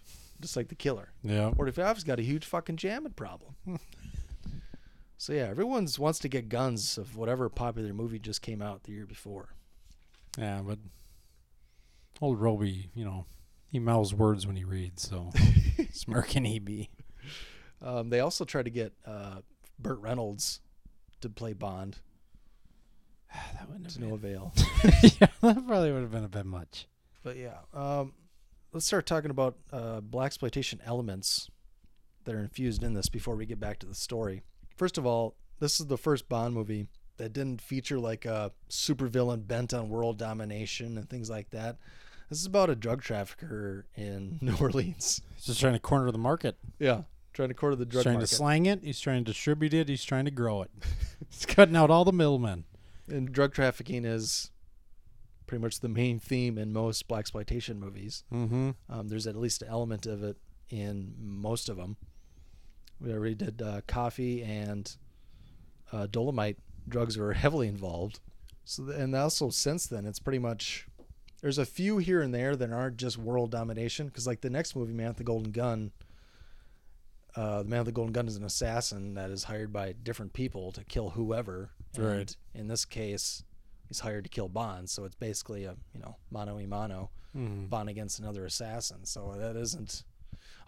just like the killer. Yeah. 45's got a huge fucking jamming problem. so yeah, everyone's wants to get guns of whatever popular movie just came out the year before. Yeah, but old Robbie, you know, he mouths words when he reads, so smart can he be? Um, they also tried to get uh, Burt Reynolds to play Bond. That wouldn't To no avail. yeah, that probably would have been a bit much. But yeah, um, let's start talking about uh, blaxploitation elements that are infused in this before we get back to the story. First of all, this is the first Bond movie that didn't feature like a supervillain bent on world domination and things like that. This is about a drug trafficker in New Orleans. He's just trying to corner the market. Yeah, trying to corner the drug. He's trying market. to slang it. He's trying to distribute it. He's trying to grow it. he's cutting out all the middlemen. and drug trafficking is pretty much the main theme in most blaxploitation movies. Mm-hmm. Um, there's at least an element of it in most of them. We already did uh, Coffy and uh, Dolemite drugs were heavily involved. So th- and also since then, it's pretty much there's a few here and there that aren't just world domination. Because like the next movie, Man with the Golden Gun, uh, the Man with the Golden Gun is an assassin that is hired by different people to kill whoever. And Right. In this case, he's hired to kill Bond. So it's basically a you know mano a mano. Mm-hmm. Bond against another assassin. So that isn't.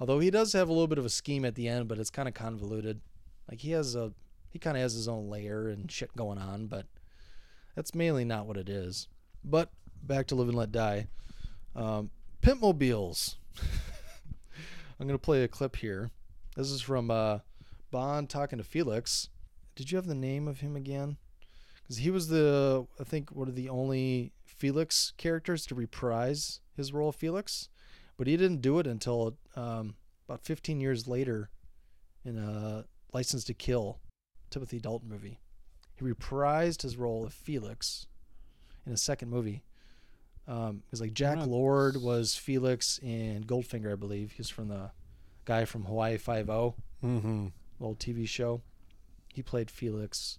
Although he does have a little bit of a scheme at the end, but it's kind of convoluted. Like he has a, he kind of has his own layer and shit going on, but that's mainly not what it is. But back to Live and Let Die. Um, Pimp Mobiles. I'm gonna play a clip here. This is from uh, Bond talking to Felix. Did you have the name of him again? Because he was the, I think, one of the only Felix characters to reprise his role of Felix, but he didn't do it until um, about 15 years later in a License to Kill, Timothy Dalton movie. He reprised his role of Felix in a second movie. Um, it was like Jack Lord was Felix in Goldfinger, I believe. He's from the guy from Hawaii Five O Mm-hmm. old TV show. He played Felix.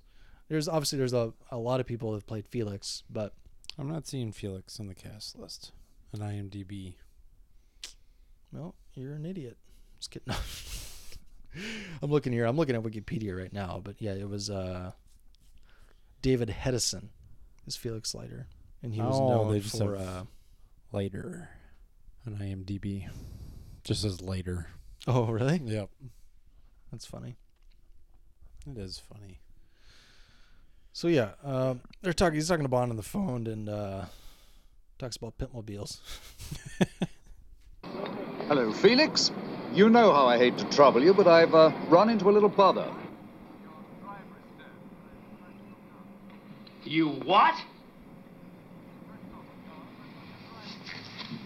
There's obviously there's a, a lot of people that played Felix, but I'm not seeing Felix on the cast list on IMDb. Well, you're an idiot. Just kidding. I'm looking here. I'm looking at Wikipedia right now, but yeah, it was uh, David Hedison is Felix Leiter, and he was Oh, known for uh, Later on IMDb. Just as later. oh really? Yep. That's funny. It is funny. So yeah, uh, they're talking. He's talking to Bond on the phone and uh, talks about pimpmobiles. Hello, Felix. You know how I hate to trouble you, but I've uh, run into a little bother. You what?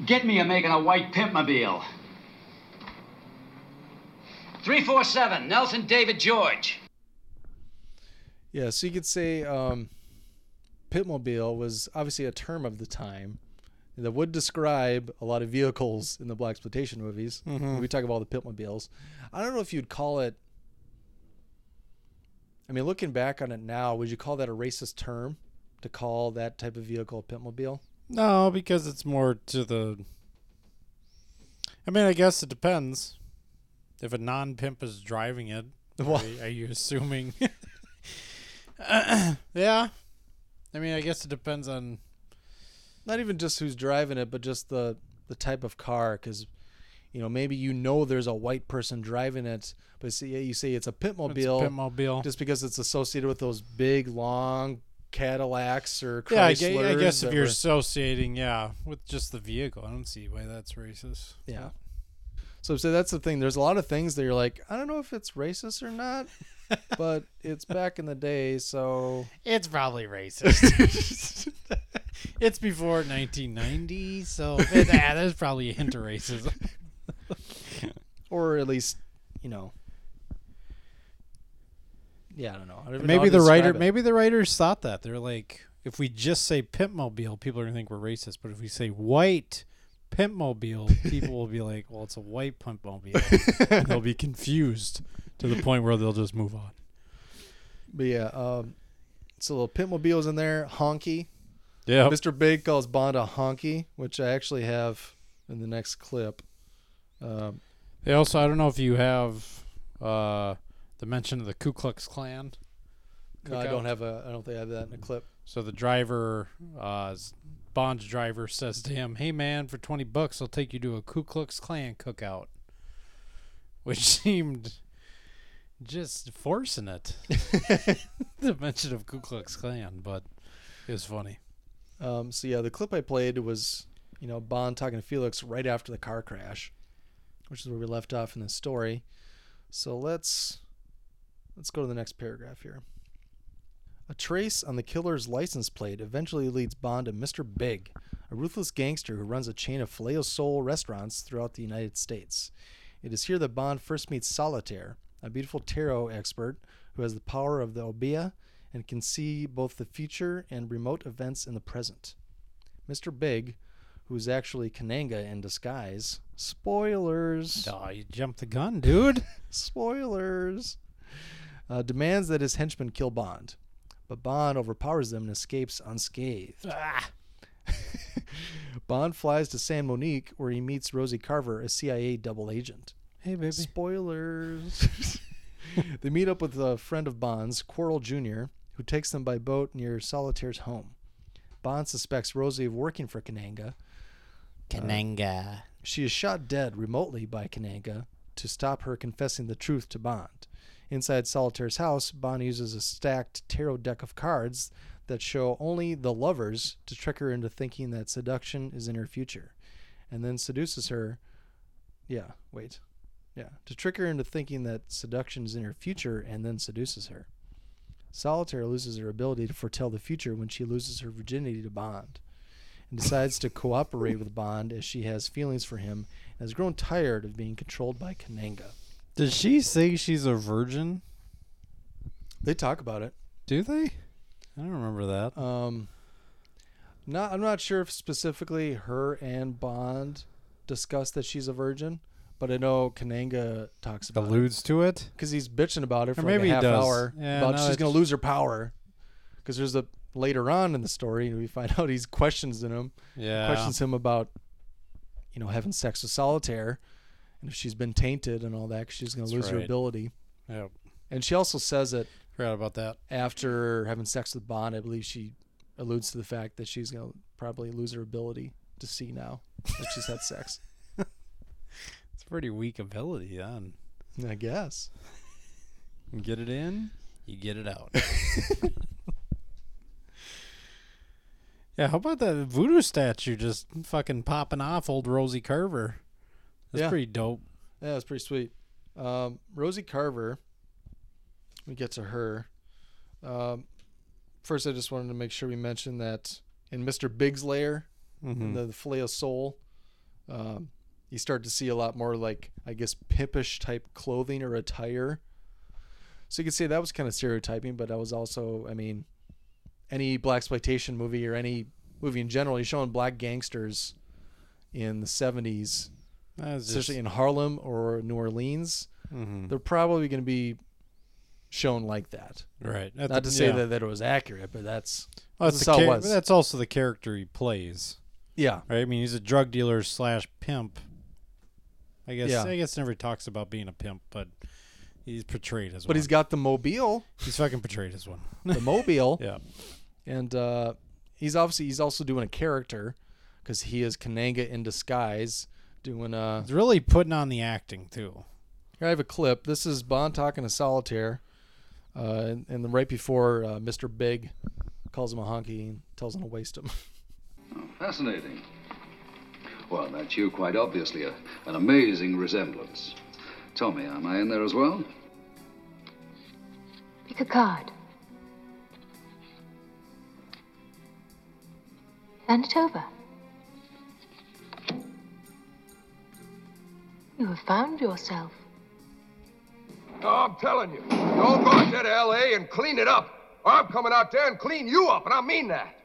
Get me a making a white pimpmobile. 347, Nelson David George. Yeah, so you could say um, pimpmobile was obviously a term of the time that would describe a lot of vehicles in the blaxploitation movies. When we talk about all the pimpmobiles, I don't know if you'd call it. I mean, looking back on it now, would you call that a racist term to call that type of vehicle a pimpmobile? No, because it's more to the. I mean, I guess it depends. If a non pimp is driving it, Well- are, are you assuming? yeah. I mean, I guess it depends on. Not even just who's driving it, but just the the type of car, because. You know, maybe you know there's a white person driving it, but see, you say it's a pimpmobile. It's a pimpmobile. just because it's associated with those big long Cadillacs or Chryslers. yeah, I, gue- I guess if you're were- associating, yeah, with just the vehicle, I don't see why that's racist. yeah. So, so that's the thing. There's a lot of things that you're like, I don't know if it's racist or not, but it's back in the day, so It's probably racist. it's before 1990, so yeah, there's probably a hint of racism. or at least, you know. Yeah, I don't know. I don't even know maybe the writer, it. maybe the writers thought that they're like, if we just say pimpmobile, people are gonna think we're racist. But if we say white pimpmobile, people will be like, well, it's a white pimpmobile. And they'll be confused to the point where they'll just move on. But yeah, um, so little pimpmobiles in there, honky. Yeah, Mr. Big calls Bond a honky, which I actually have in the next clip. Um, They also, I don't know if you have uh, the mention of the Ku Klux Klan. no, I don't have a. I don't think I have that in a clip. So the driver, uh, Bond's driver, says to him, "Hey man, for twenty bucks, I'll take you to a Ku Klux Klan cookout," which seemed just forcing it. the mention of Ku Klux Klan, but it was funny. Um, so yeah, the clip I played was you know Bond talking to Felix right after the car crash, which is where we left off in the story. So let's let's go to the next paragraph here. A trace on the killer's license plate eventually leads Bond to Mr. Big, a ruthless gangster who runs a chain of filet soul restaurants throughout the United States. It is here that Bond first meets Solitaire, a beautiful tarot expert who has the power of the Obeah and can see both the future and remote events in the present. Mr. Big, who is actually Kananga in disguise, spoilers, Oh, you jumped the gun, dude. spoilers, uh, demands that his henchmen kill Bond. But Bond overpowers them and escapes unscathed. ah. Bond flies to San Monique where he meets Rosie Carver, a CIA double agent. Hey baby. Spoilers. they meet up with a friend of Bond's, Quarrel Jr., who takes them by boat near Solitaire's home. Bond suspects Rosie of working for Kananga. Kananga. Uh, she is shot dead remotely by Kananga to stop her confessing the truth to Bond. Inside Solitaire's house, Bond uses a stacked tarot deck of cards that show only the lovers to trick her into thinking that seduction is in her future, and then seduces her. Yeah, wait. Yeah, to trick her into thinking that seduction is in her future and then seduces her. Solitaire loses her ability to foretell the future when she loses her virginity to Bond. and decides to cooperate with Bond as she has feelings for him and has grown tired of being controlled by Kananga. Does she say she's a virgin? They talk about it. Do they? I don't remember that. Um, not I'm not sure if specifically her and Bond discuss that she's a virgin, but I know Kananga talks about Alludes to it. because he's bitching about it for Or like maybe a half does. hour Yeah, about no, she's gonna lose her power. Because there's a later on in the story we find out he's questions in him Yeah. questions him about you know having sex with solitaire and if she's been tainted and all that 'cause she's gonna That's lose her right. ability. Yep. And she also says it Forgot about that. after having sex with Bond. I believe she alludes to the fact that she's gonna probably lose her ability to see now that she's had sex. Pretty weak ability then. I guess. You get it in, you get it out. yeah, how about that voodoo statue just fucking popping off old Rosie Carver? That's Yeah. pretty dope. Yeah, it's pretty sweet. Um, Rosie Carver. We get to her. Um, first, I just wanted to make sure we mention that in Mr. Big's lair, Mm-hmm. in the, the Filet of Soul, um, you start to see a lot more like I guess pimpish type clothing or attire. So you could say that was kind of stereotyping, but that was also, I mean, any blaxploitation movie or any movie in general, you're showing black gangsters in the '70s, That's especially just, in Harlem or New Orleans. Mhm. They're probably going to be shown like that. right. That's Not the- to say yeah. that, that it was accurate, but that's Well, that's that's, the how it char- was. that's also the character he plays, yeah, right? I mean, he's a drug dealer slash pimp. I guess Yeah. I guess never talks about being a pimp, but he's portrayed as but one. he's got the mobile, he's fucking portrayed as one. the mobile. yeah. and uh, he's obviously he's also doing a character because he is Kananga in disguise doing uh He's really putting on the acting too. here I have a clip this is Bond talking to Solitaire uh, and, and then right before uh, Mr. Big calls him a honky and tells him to waste him Fascinating. Well, that's you, quite obviously. A, an amazing resemblance. Tell me, am I in there as well? Pick a card. Hand it over. You have found yourself. No, I'm telling you. Don't go out there to L.A. and clean it up. Or I'm coming out there and clean you up, and I mean that.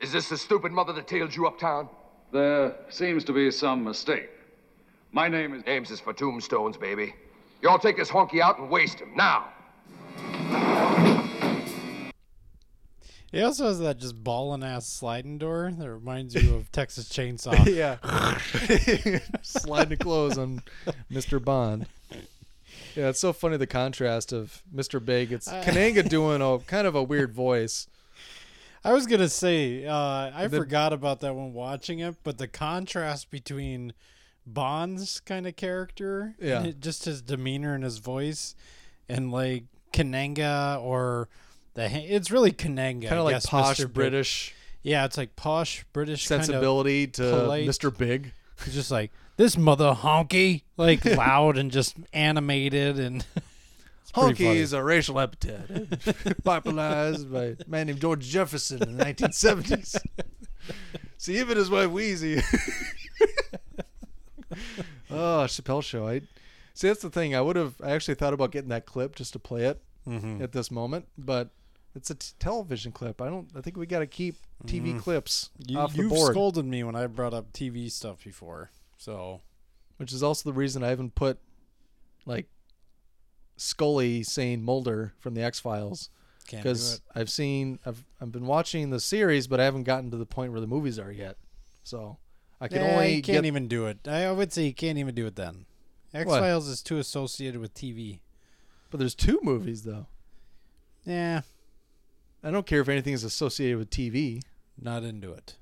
Is this the stupid mother that tailed you uptown? There seems to be some mistake. My name is. Ames is for tombstones, baby. You all take this honky out and waste him, now. He also has that just ballin' ass sliding door that reminds you of Texas Chainsaw. yeah sliding to close on Mr. Bond yeah it's so funny the contrast of Mr. Big it's uh, Kananga doing a kind of a weird voice I was gonna say uh, I The- forgot about that when watching it, but the contrast between Bond's kind of character, Yeah. and it- just his demeanor and his voice, and like Kananga or the it's really Kananga, kind of like guess, posh Mr. British Yeah, it's like posh British kind of sensibility to polite. Mr. Big He's just like this mother honky, like loud and just animated and. it's Honky funny. is a racial epithet popularized by a man named George Jefferson in the 1970s. See, even his wife Wheezy. oh, Chappelle Show. I see. That's the thing. I would have. I actually thought about getting that clip just to play it Mhm. at this moment, but it's a t- television clip. I don't. I think we got to keep TV clips You, off the you've board, scolded me when I brought up TV stuff before, so which is also the reason I haven't put like Scully saying Mulder from the X Files. because. I've seen I've I've been watching the series, but I haven't gotten to the point where the movies are yet. So I can only you can't get, even do it. I would say you can't even do it then. X Files is too associated with TV. but there's two movies though. Yeah, I don't care if anything is associated with TV. not into it.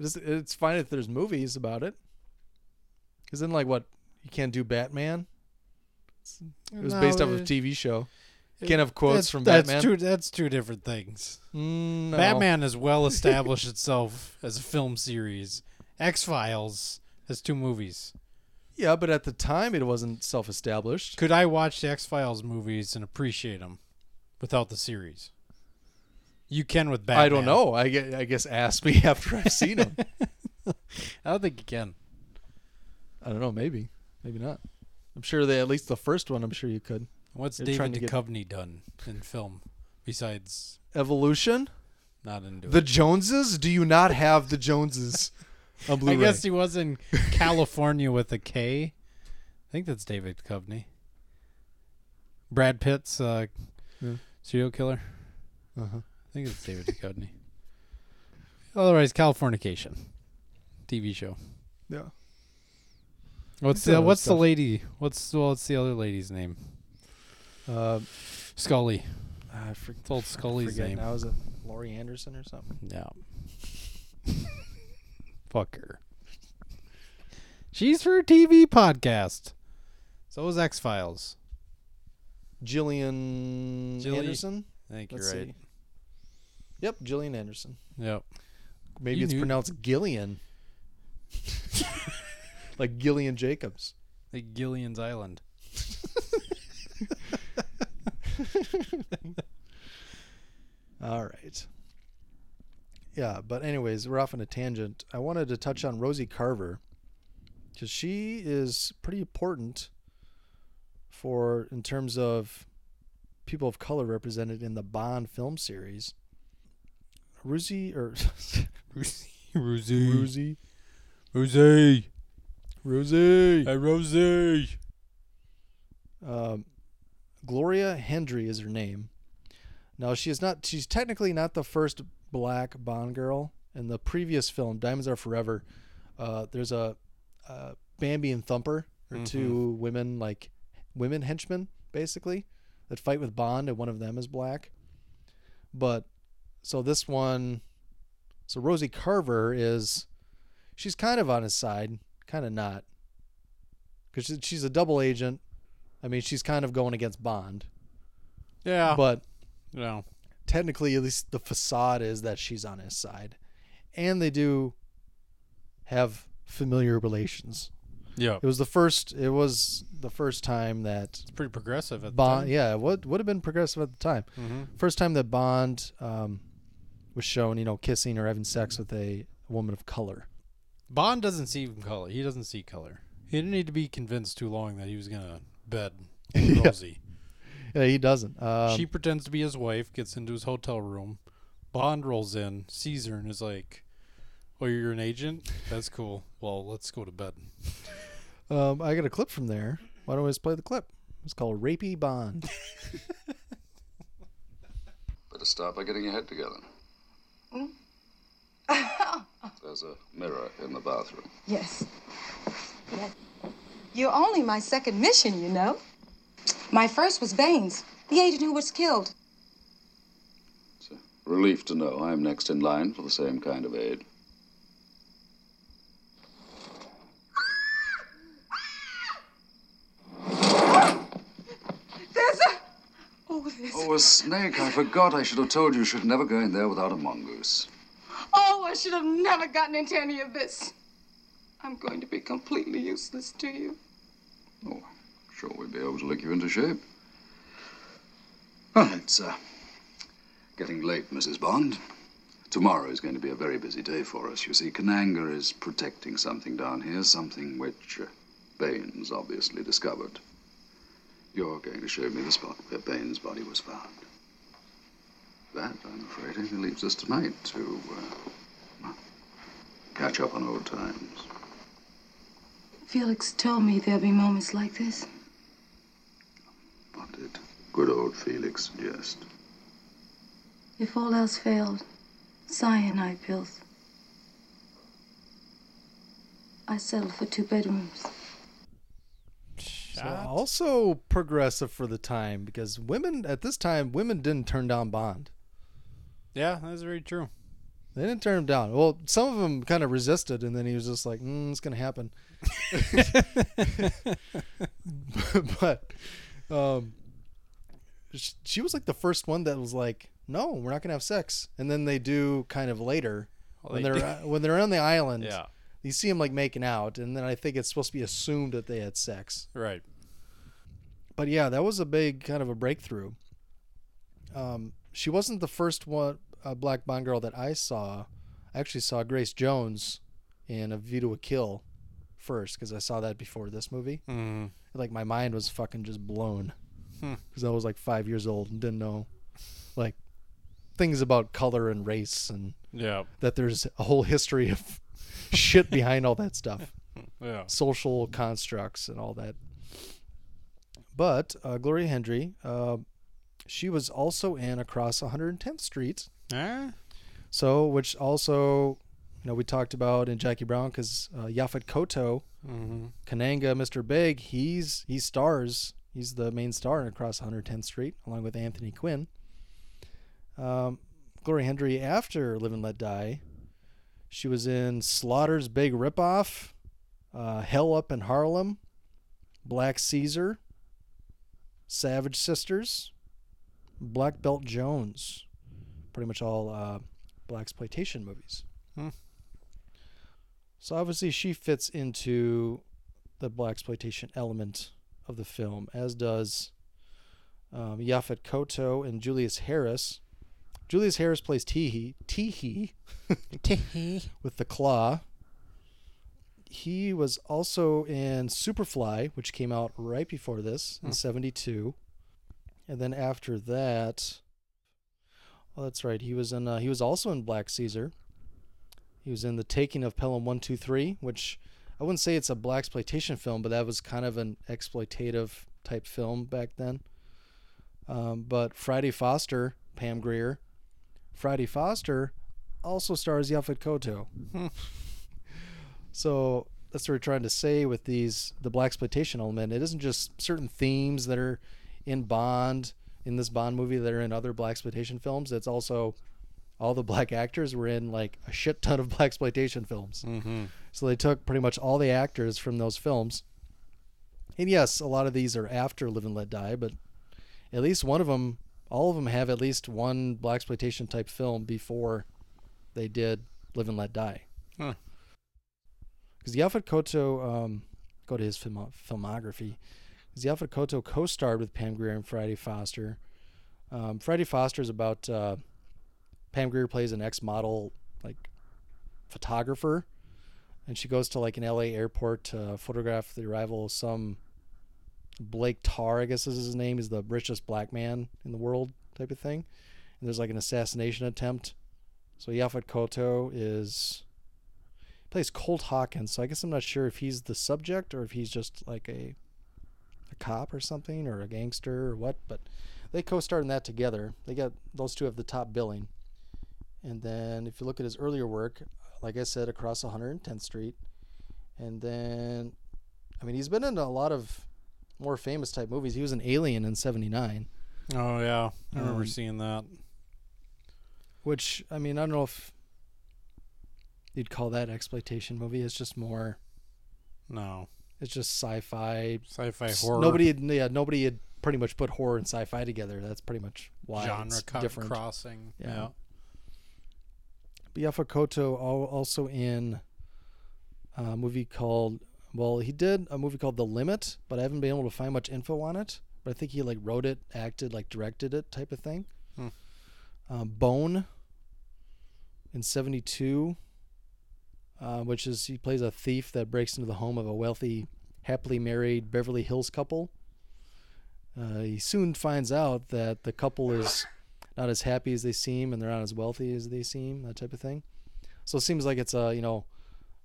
It's, it's fine if there's movies about it. Because then, like, what you can't do Batman. It was based off of a TV show. Can't have quotes that's, from that's Batman. Two, that's two different things. Mm, no. Batman has well established itself as a film series. X Files has two movies. Yeah, but at the time it wasn't self-established. Could I watch the X Files movies and appreciate them without the series? You can with Batman. I don't know. I guess, I guess ask me after I've seen him. I don't think you can. I don't know. Maybe, maybe not. I'm sure they at least the first one. I'm sure you could. What's They're David to get- Duchovny done in film besides Evolution. not into The it? Joneses? Do you not have the Joneses on I guess he was in California with a K. I think that's David Duchovny. Brad Pitt's uh, Yeah. serial killer. Uh-huh. I think it's David Duchovny. Otherwise, Californication, TV show. Yeah. What's the What's the lady? What's well, what's the other lady's name? Uh, Scully. I for, It's old Scully's name. now. Is it Laurie Anderson or something? Yeah. Fuck her. She's for a TV podcast. So is X Files. Jillian Jilly- Anderson. I think Let's you're right. see. Yep, Jillian Anderson. Yep. Maybe You it's knew- pronounced Gillian. like Gillian Jacobs. Like Gillian's Island. All right. Yeah, but anyways, we're off on a tangent. I wanted to touch on Rosie Carver because she is pretty important for in terms of people of color represented in the Bond film series. Rosie or Rosie. Rosie Rosie. Rosie Hey, Rosie. um, Gloria Hendry is her name. Now she is not. She's technically not the first black Bond girl. In the previous film, Diamonds Are Forever, uh, there's a, uh Bambi and Thumper, or two women like women henchmen basically that fight with Bond, and one of them is black. But so this one, so Rosie Carver is, she's kind of on his side, kind of not, because she's a double agent. I mean, she's kind of going against Bond, Yeah. but no. technically, at least the facade is that she's on his side, and they do have familiar relations. Yeah. It was the first. It was the first time that It's pretty progressive at the Bond. time. Yeah, it would have been progressive at the time. Mhm. First time that Bond um, was shown, you know, kissing or having sex with a woman of color. Bond doesn't see color. He doesn't see color. He didn't need to be convinced too long that he was gonna bed Rosie. Yeah, he doesn't. Um, she pretends to be his wife, gets into his hotel room. Bond rolls in, sees her, and is like, "Oh, you're an agent? That's cool. Well, let's go to bed." um, I got a clip from there. Why don't we just play the clip? It's called "Rapey Bond." Better start by getting your head together. There's a mirror in the bathroom. Yes. Yes. You're only my second mission, you know. My first was Baines, the agent who was killed. It's a relief to know I'm next in line for the same kind of aid. There's a. Oh. Oh, a snake. I forgot. I should have told you you should never go in there without a mongoose. Oh, I should have never gotten into any of this. I'm going to be completely useless to you. Oh, sure we'd be able to lick you into shape. Well, it's uh, getting late, Mrs. Bond. Tomorrow is going to be a very busy day for us. You see, Kananga is protecting something down here, something which uh, Baines obviously discovered. You're going to show me the spot where Baines' body was found. That, I'm afraid, only leaves us tonight to uh, catch up on old times. Felix told me there'll be moments like this. What did good old Felix suggest? If all else failed, cyanide pills. I settled for two bedrooms. So also progressive for the time because women at this time women didn't turn down Bond. Yeah, that's very true. They didn't turn him down. Well, some of them kind of resisted, and then he was just like, mm, "It's gonna happen." but um, she was like the first one that was like, "No, we're not gonna have sex." And then they do kind of later Well, when they they're uh, when they're on the island. Yeah. you see them like making out, and then I think it's supposed to be assumed that they had sex. Right. But yeah, that was a big kind of a breakthrough. Um, she wasn't the first one. uh, Black Bond girl that I saw, I actually saw Grace Jones in A View to a Kill first because I saw that before this movie. Mm. Like my mind was fucking just blown Hmm. because I was like five years old and didn't know like things about color and race and Yeah. that there's a whole history of shit behind all that stuff Yeah. social constructs and all that. But uh, Gloria Hendry, uh, she was also in Across 110th Street. Eh? So, which also, you know, we talked about in Jackie Brown because uh, Yaphet Kotto, Mhm. Kananga, Mr. Big, he's he stars. He's the main star in Across 110th Street, along with Anthony Quinn. Um, Gloria Hendry, after Live and Let Die, she was in Slaughter's Big Ripoff, uh, Hell Up in Harlem, Black Caesar, Savage Sisters, Black Belt Jones. Pretty much all uh, blaxploitation movies. Hmm. So obviously she fits into the blaxploitation element of the film, as does um, Yaphet Kotto and Julius Harris. Julius Harris plays Teehee. Teehee. Teehee. With the claw. He was also in Superfly, which came out right before this in Hmm. 72. And then after that, well, that's right. He was in. Uh, he was also in Black Caesar. He was in the Taking of Pelham One Two Three, which I wouldn't say it's a blaxploitation film, but that was kind of an exploitative type film back then. Um, but Friday Foster, Pam Grier, Friday Foster also stars Yaphet Kotto. so that's what we're trying to say with these the blaxploitation element. It isn't just certain themes that are in Bond in this Bond movie that are in other blaxploitation films. It's also all the black actors were in like a shit ton of blaxploitation films. Mm-hmm. So they took pretty much all the actors from those films. And yes, a lot of these are after Live and Let Die, but at least one of them, all of them have at least one blaxploitation type film before they did Live and Let Die. Huh. Because Yaphet Kotto, um, go to his film, filmography. Yaphet Kotto co-starred with Pam Grier and Friday Foster. Um, Friday Foster is about uh, Pam Grier plays an ex-model like photographer, and she goes to like an LA airport to photograph the arrival of some Blake Tarr, I guess is his name, is the richest black man in the world type of thing. And there's like an assassination attempt. So Yaphet Kotto is plays Colt Hawkins. So I guess I'm not sure if he's the subject or if he's just like a a cop or something or a gangster or what. But they co-starred in that together. They got those two have the top billing. And then if you look at his earlier work, like I said, across 110th Street, and then I mean he's been in a lot of more famous type movies. He was an Alien in '79. Oh yeah, I remember Um, seeing that. Which I mean, I don't know if you'd call that exploitation movie. It's just more. No, It's just sci-fi. sci-fi horror. Nobody, had, yeah, nobody had pretty much put horror and sci-fi together. That's pretty much why genre co- different. crossing. Yeah. Yeah. Kotto al- also in a movie called. Well, he did a movie called The Limit, but I haven't been able to find much info on it. But I think he like wrote it, acted, like directed it, type of thing. Hmm. Um, Bone in '72, uh, which is he plays a thief that breaks into the home of a wealthy, happily married Beverly Hills couple. Uh, he soon finds out that the couple is not as happy as they seem and they're not as wealthy as they seem, that type of thing. So it seems like it's a you know,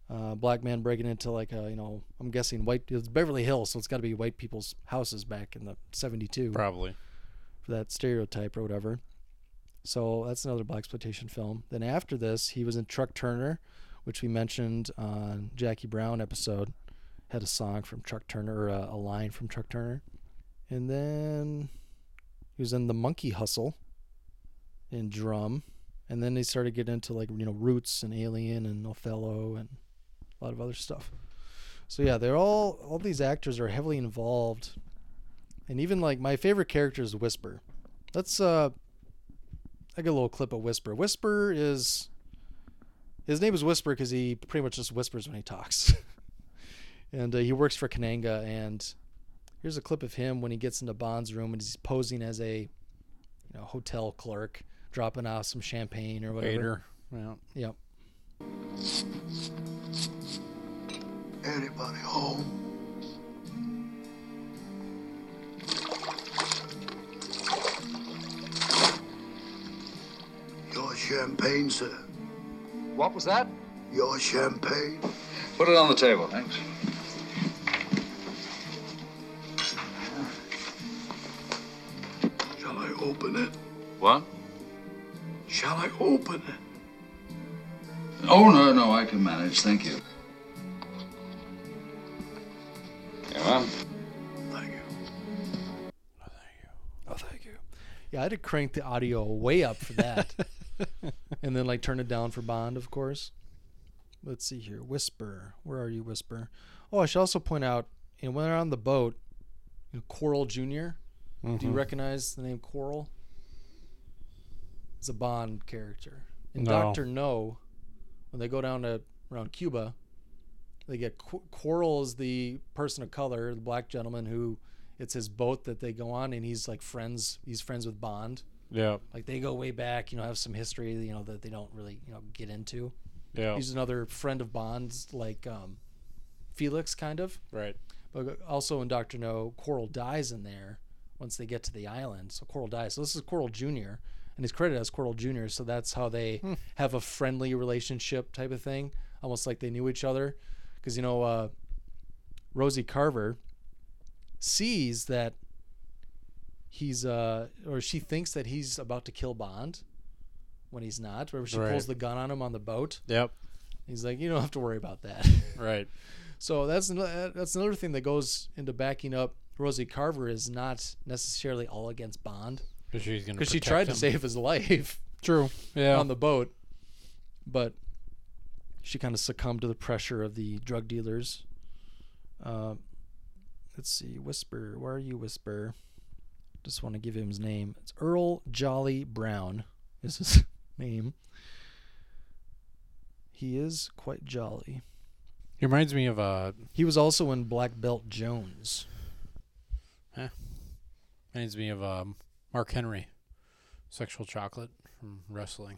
uh, black man breaking into like a you know, I'm guessing white. It's Beverly Hills, so it's got to be white people's houses back in the '72 Probably. for that stereotype or whatever. So that's another blaxploitation film. Then after this, he was in Truck Turner, which we mentioned on Jackie Brown episode. Had a song from Truck Turner or a, a line from Truck Turner, and then he was in The Monkey Hustle in Drum, and then they started getting into like you know Roots and Alien and Othello and a lot of other stuff. So yeah, they're all all these actors are heavily involved and even like my favorite character is Whisper. Let's uh I get a little clip of Whisper. Whisper is his name is Whisper because he pretty much just whispers when he talks. and uh, he works for Kananga and here's a clip of him when he gets into Bond's room and he's posing as a you know hotel clerk dropping off some champagne or whatever. Waiter. Yeah. Yep. Anybody home? Your champagne, sir. What was that? Your champagne. Put it on the table, thanks. Shall I open it? What? Shall I open it? Oh, no, no, I can manage. Thank you. Yeah. Oh, thank you. Oh, thank you. Yeah, I had to crank the audio way up for that, and then like turn it down for Bond, of course. Let's see here, Whisper. Where are you, Whisper? Oh, I should also point out, you know, when they're on the boat, you know, Quarrel Junior. Do you mm-hmm. recognize the name Quarrel? It's a Bond character. And No. Doctor No, when they go down to around Cuba, they get Qu- Quarrel is the person of color, the black gentleman who it's his boat that they go on, and he's like friends. He's friends with Bond. Yeah. Like they go way back, you know, have some history, you know, that they don't really, you know, get into. Yeah. He's another friend of Bond's, like um, Felix, kind of. right. But also in Doctor No, Quarrel dies in there once they get to the island. So Quarrel dies. So this is Quarrel Junior, and he's credited as Quarrel Junior. So that's how they have a friendly relationship type of thing, almost like they knew each other. Because you know, uh, Rosie Carver sees that he's uh, or she thinks that he's about to kill Bond when he's not. Where she Right. pulls the gun on him on the boat. Yep. He's like, you don't have to worry about that. Right. So that's ano- that's another thing that goes into backing up Rosie Carver is not necessarily all against Bond Because she's gonna. because she tried him. to save his life True. Yeah. on the boat, but she kind of succumbed to the pressure of the drug dealers. Uh, let's see, Whisper, where are you, Whisper? Just want to give him his name. It's Earl Jolly Brown. Is his name? He is quite jolly. He reminds me of uh He was also in Black Belt Jones. Huh. Reminds me of um Mark Henry, sexual chocolate from wrestling.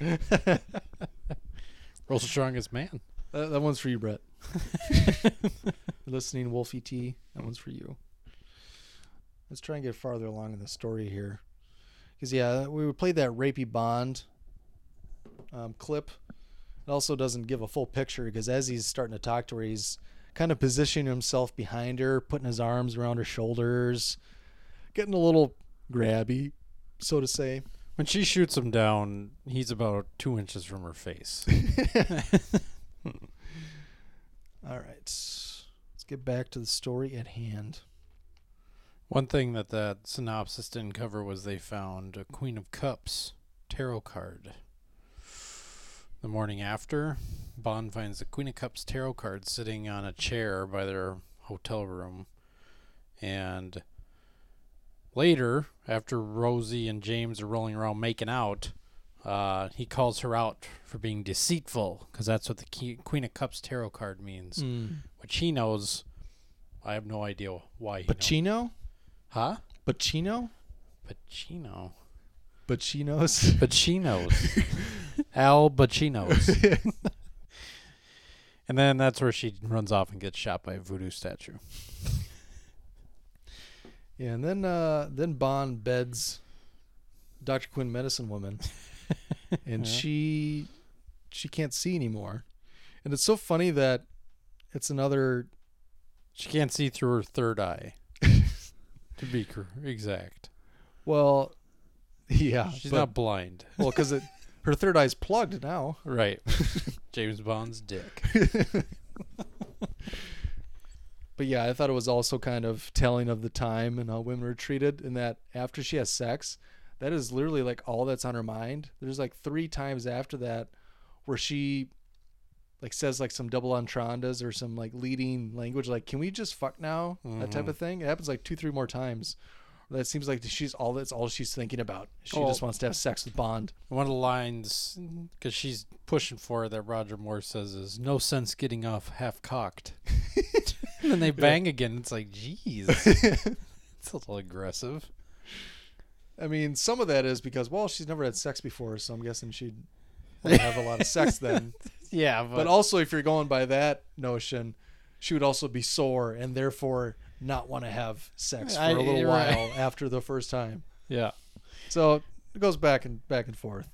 World's strongest man. That, that one's for you, Brett. Listening, Wolfie T. That one's for you. Let's try and get farther along in the story here. Because, yeah, we played that rapey Bond um, clip. It also doesn't give a full picture because as he's starting to talk to her, he's kind of positioning himself behind her, putting his arms around her shoulders, getting a little grabby, so to say. When she shoots him down, he's about two inches from her face. All right. Let's get back to the story at hand. One thing that that synopsis didn't cover was they found a Queen of Cups tarot card. The morning after, Bond finds the Queen of Cups tarot card sitting on a chair by their hotel room. And later, after Rosie and James are rolling around making out, uh, he calls her out for being deceitful because that's what the key, Queen of Cups tarot card means, which he knows. I have no idea why. He knows. Huh? Pacino? Pacino. Pacinos? Pacinos. Al Pacinos. and then that's where she runs off and gets shot by a voodoo statue. Yeah, and then uh, then Bond beds Dr. Quinn medicine woman. and she she can't see anymore. And it's so funny that it's another She can't see through her third eye. To be exact. well yeah, She's but- not blind. well it her third eye's plugged now. Right. James Bond's dick. But yeah, I thought it was also kind of telling of the time and how women were treated in that after she has sex, that is literally like all that's on her mind. There's like three times after that where she like says like some double entendres or some like leading language like can we just fuck now that type of mm-hmm. thing it happens like two three more times that seems like she's all that's all she's thinking about she Oh. just wants to have sex with bond One of the lines, because she's pushing for it, that Roger Moore says is no sense getting off half cocked. and then they bang again. It's like, geez. it's a little aggressive. I mean, some of that is because well, she's never had sex before, so I'm guessing she'd have a lot of sex then. Yeah, but, But also, if you're going by that notion, she would also be sore and therefore not want to have sex for I- a little while right. after the first time. yeah. So it goes back and back and forth.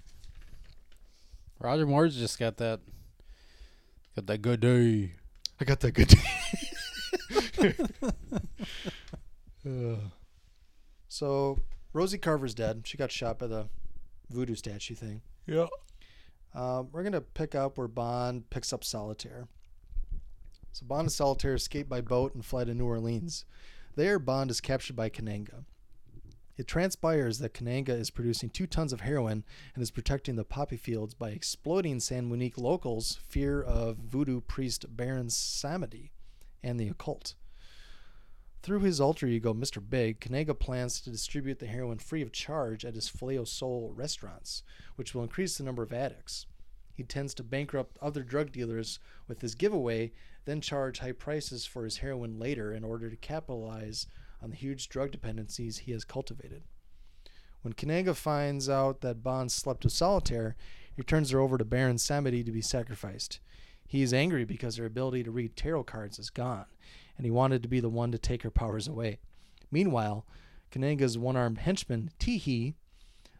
Roger Moore's just got that got that good day. I got that good. Ugh. Uh, so Rosie Carver's dead. She got shot by the voodoo statue thing. Yeah. Um, we're gonna pick up where Bond picks up Solitaire. So Bond and Solitaire escape by boat and fly to New Orleans. There, Bond is captured by Kananga. It transpires that Kananga is producing two tons of heroin and is protecting the poppy fields by exploiting San Monique locals' fear of voodoo priest Baron Samedi and the occult. Through his alter ego, Mr. Big, Kananga plans to distribute the heroin free of charge at his au Sol restaurants, which will increase the number of addicts. He tends to bankrupt other drug dealers with his giveaway, then charge high prices for his heroin later in order to capitalize on the huge drug dependencies he has cultivated. When Kananga finds out that Bond slept with Solitaire, he turns her over to Baron Samedi to be sacrificed. He is angry because her ability to read tarot cards is gone, and he wanted to be the one to take her powers away. Meanwhile, Kananga's one-armed henchman, Teehee,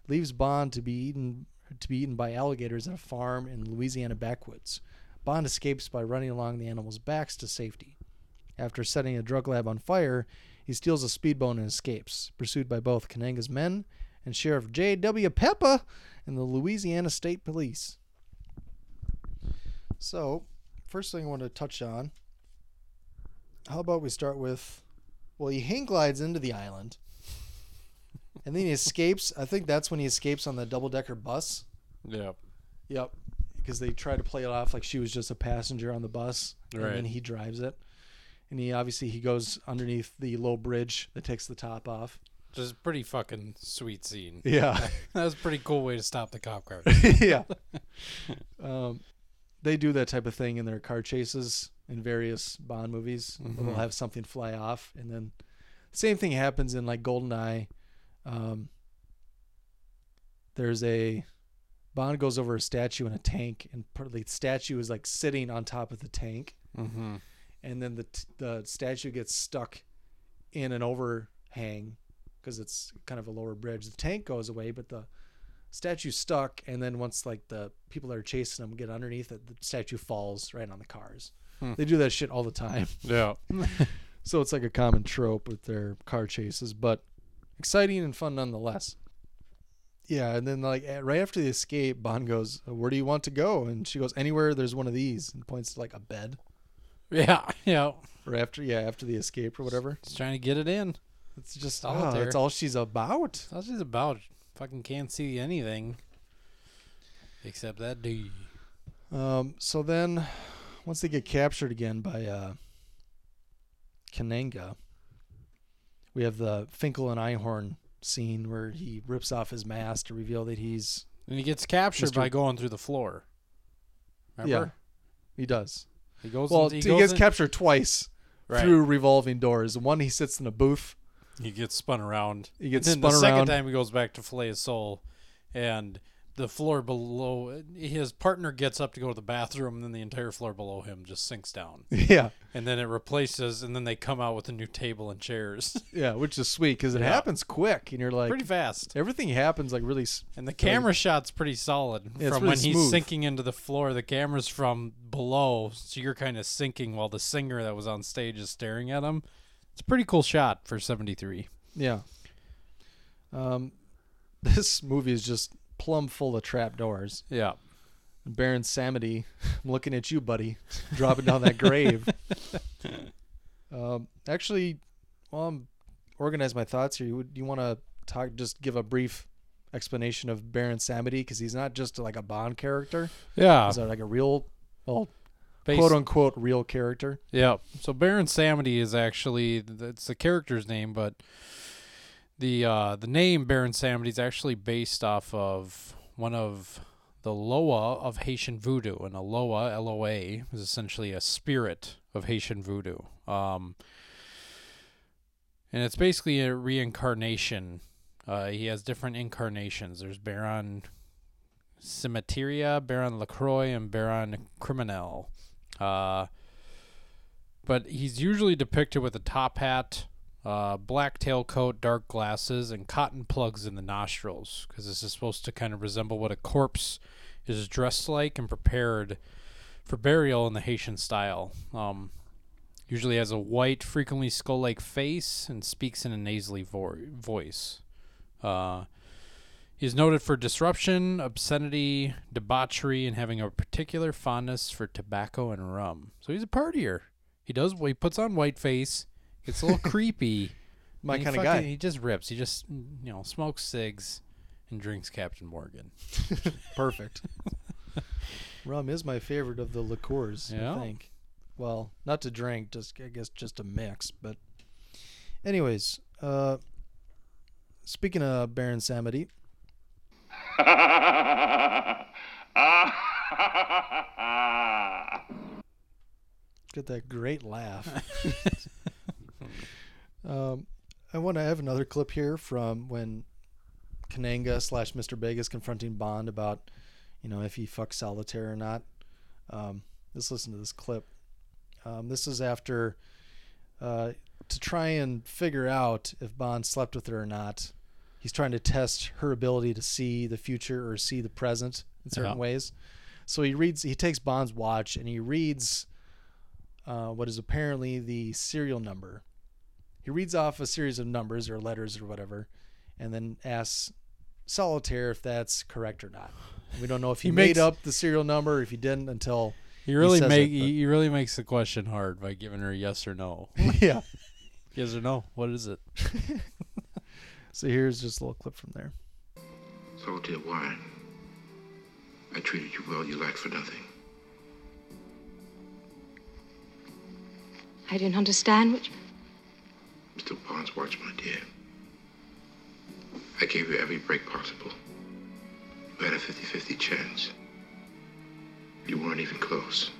leaves Bond to be eaten to be eaten by alligators at a farm in Louisiana backwoods. Bond escapes by running along the animals' backs to safety. After setting a drug lab on fire, he steals a speedboat and escapes, pursued by both Kananga's men and Sheriff J.W. Pepper and the Louisiana State Police. So, first thing I want to touch on how about we start with well, he hang glides into the island and then he escapes. I think that's when he escapes on the double decker bus. Yeah. Yep. Because they try to play it off like she was just a passenger on the bus, and then he drives it. And he obviously he goes underneath the low bridge that takes the top off. Just a pretty fucking sweet scene. Yeah. that was a pretty cool way to stop the cop car. yeah. Um, they do that type of thing in their car chases in various Bond movies. where They'll have something fly off, and then same thing happens in like Goldeneye. Um, there's a Bond goes over a statue in a tank, and the statue is like sitting on top of the tank, mm-hmm. and then the t- the statue gets stuck in an overhang because it's kind of a lower bridge. The tank goes away, but the statue's stuck, and then once like the people that are chasing them get underneath it, the statue falls right on the cars. Hmm. They do that shit all the time. Yeah. so it's like a common trope with their car chases, but exciting and fun nonetheless. Yeah, and then like right after the escape, Bond goes, "Where do you want to go?" And she goes, "Anywhere. There's one of these," and points to like a bed. Yeah. Yeah. Or after, yeah, after the escape or whatever. She's trying to get it in. It's just All oh, there. that's all she's about. That's all she's about. Fucking can't see anything. Except that dude. Um, so then, once they get captured again by uh, Kananga, we have the Finkle and Einhorn scene where he rips off his mask to reveal that he's And he gets captured Mr. by going through the floor. Remember? he does. He goes Well, in- he, he goes gets in- captured twice Right. through revolving doors. One, he sits in a booth. He gets spun around. He gets And then spun the around. second time he goes back to Filet of Soul, and the floor below his partner gets up to go to the bathroom, and then the entire floor below him just sinks down. Yeah. And then it replaces, and then they come out with a new table and chairs. Yeah, which is sweet because it Yeah. happens quick, and you're like Pretty fast. Everything happens like really. And the camera shot's pretty solid. Yeah, from really when he's sinking into the floor, the camera's from below, so you're kind of sinking while the singer that was on stage is staring at him. It's a pretty cool shot for 73. Yeah. Um, this movie is just plumb full of trap doors. Yeah. Baron Samedi, I'm looking at you, buddy, dropping down that grave. um, actually, while I'm organize my thoughts here, you, you want to talk, just give a brief explanation of Baron Samedi because he's not just like a Bond character. Yeah. he's like a real, well, Based- quote unquote real character. Yeah. So Baron Samedi is actually it's the character's name, but the uh, the name Baron Samedi is actually based off of one of the Loa of Haitian voodoo, and a Loa L O A is essentially a spirit of Haitian voodoo. Um, and it's basically a reincarnation Uh, he has different incarnations. There's Baron Cimetière, Baron Lacroix, and Baron Criminel. Uh, but he's usually depicted with a top hat, uh, black tailcoat, dark glasses, and cotton plugs in the nostrils, because this is supposed to kind of resemble what a corpse is dressed like and prepared for burial in the Haitian style. Um, usually has a white, frequently skull-like face, and speaks in a nasally vo- voice. Uh, he's noted for disruption, obscenity, debauchery, and having a particular fondness for tobacco and rum. So he's a partier. He does. He puts on white face. Gets a little creepy. My kind of guy. He just rips. He just you know smokes cigs and drinks Captain Morgan. Perfect. Rum is my favorite of the liqueurs. Yeah? I think. Well, not to drink, just I guess just a mix. But, anyways, uh, speaking of Baron Samedi, Get that great laugh. um, I want to have another clip here from when Kananga slash Mr. Big is confronting Bond about, you know, if he fucks solitaire or not. Um, let's listen to this clip. Um, this is after uh, to try and figure out if Bond slept with her or not. He's trying to test her ability to see the future or see the present in certain Yeah. ways. So he reads, he takes Bond's watch and he reads uh, what is apparently the serial number. He reads off a series of numbers or letters or whatever, and then asks Solitaire if that's correct or not. We don't know if he, He made makes- up the serial number or if he didn't until He really says make it, he he really makes the question hard by giving her yes or no. yeah. yes or no. What is it? So here's just a little clip from there. Salted wine. I treated you well, you lack for nothing. I don't understand what you... Mr. Bond's watch, my dear. I gave you every break possible. You had a 50 50 chance. You weren't even close.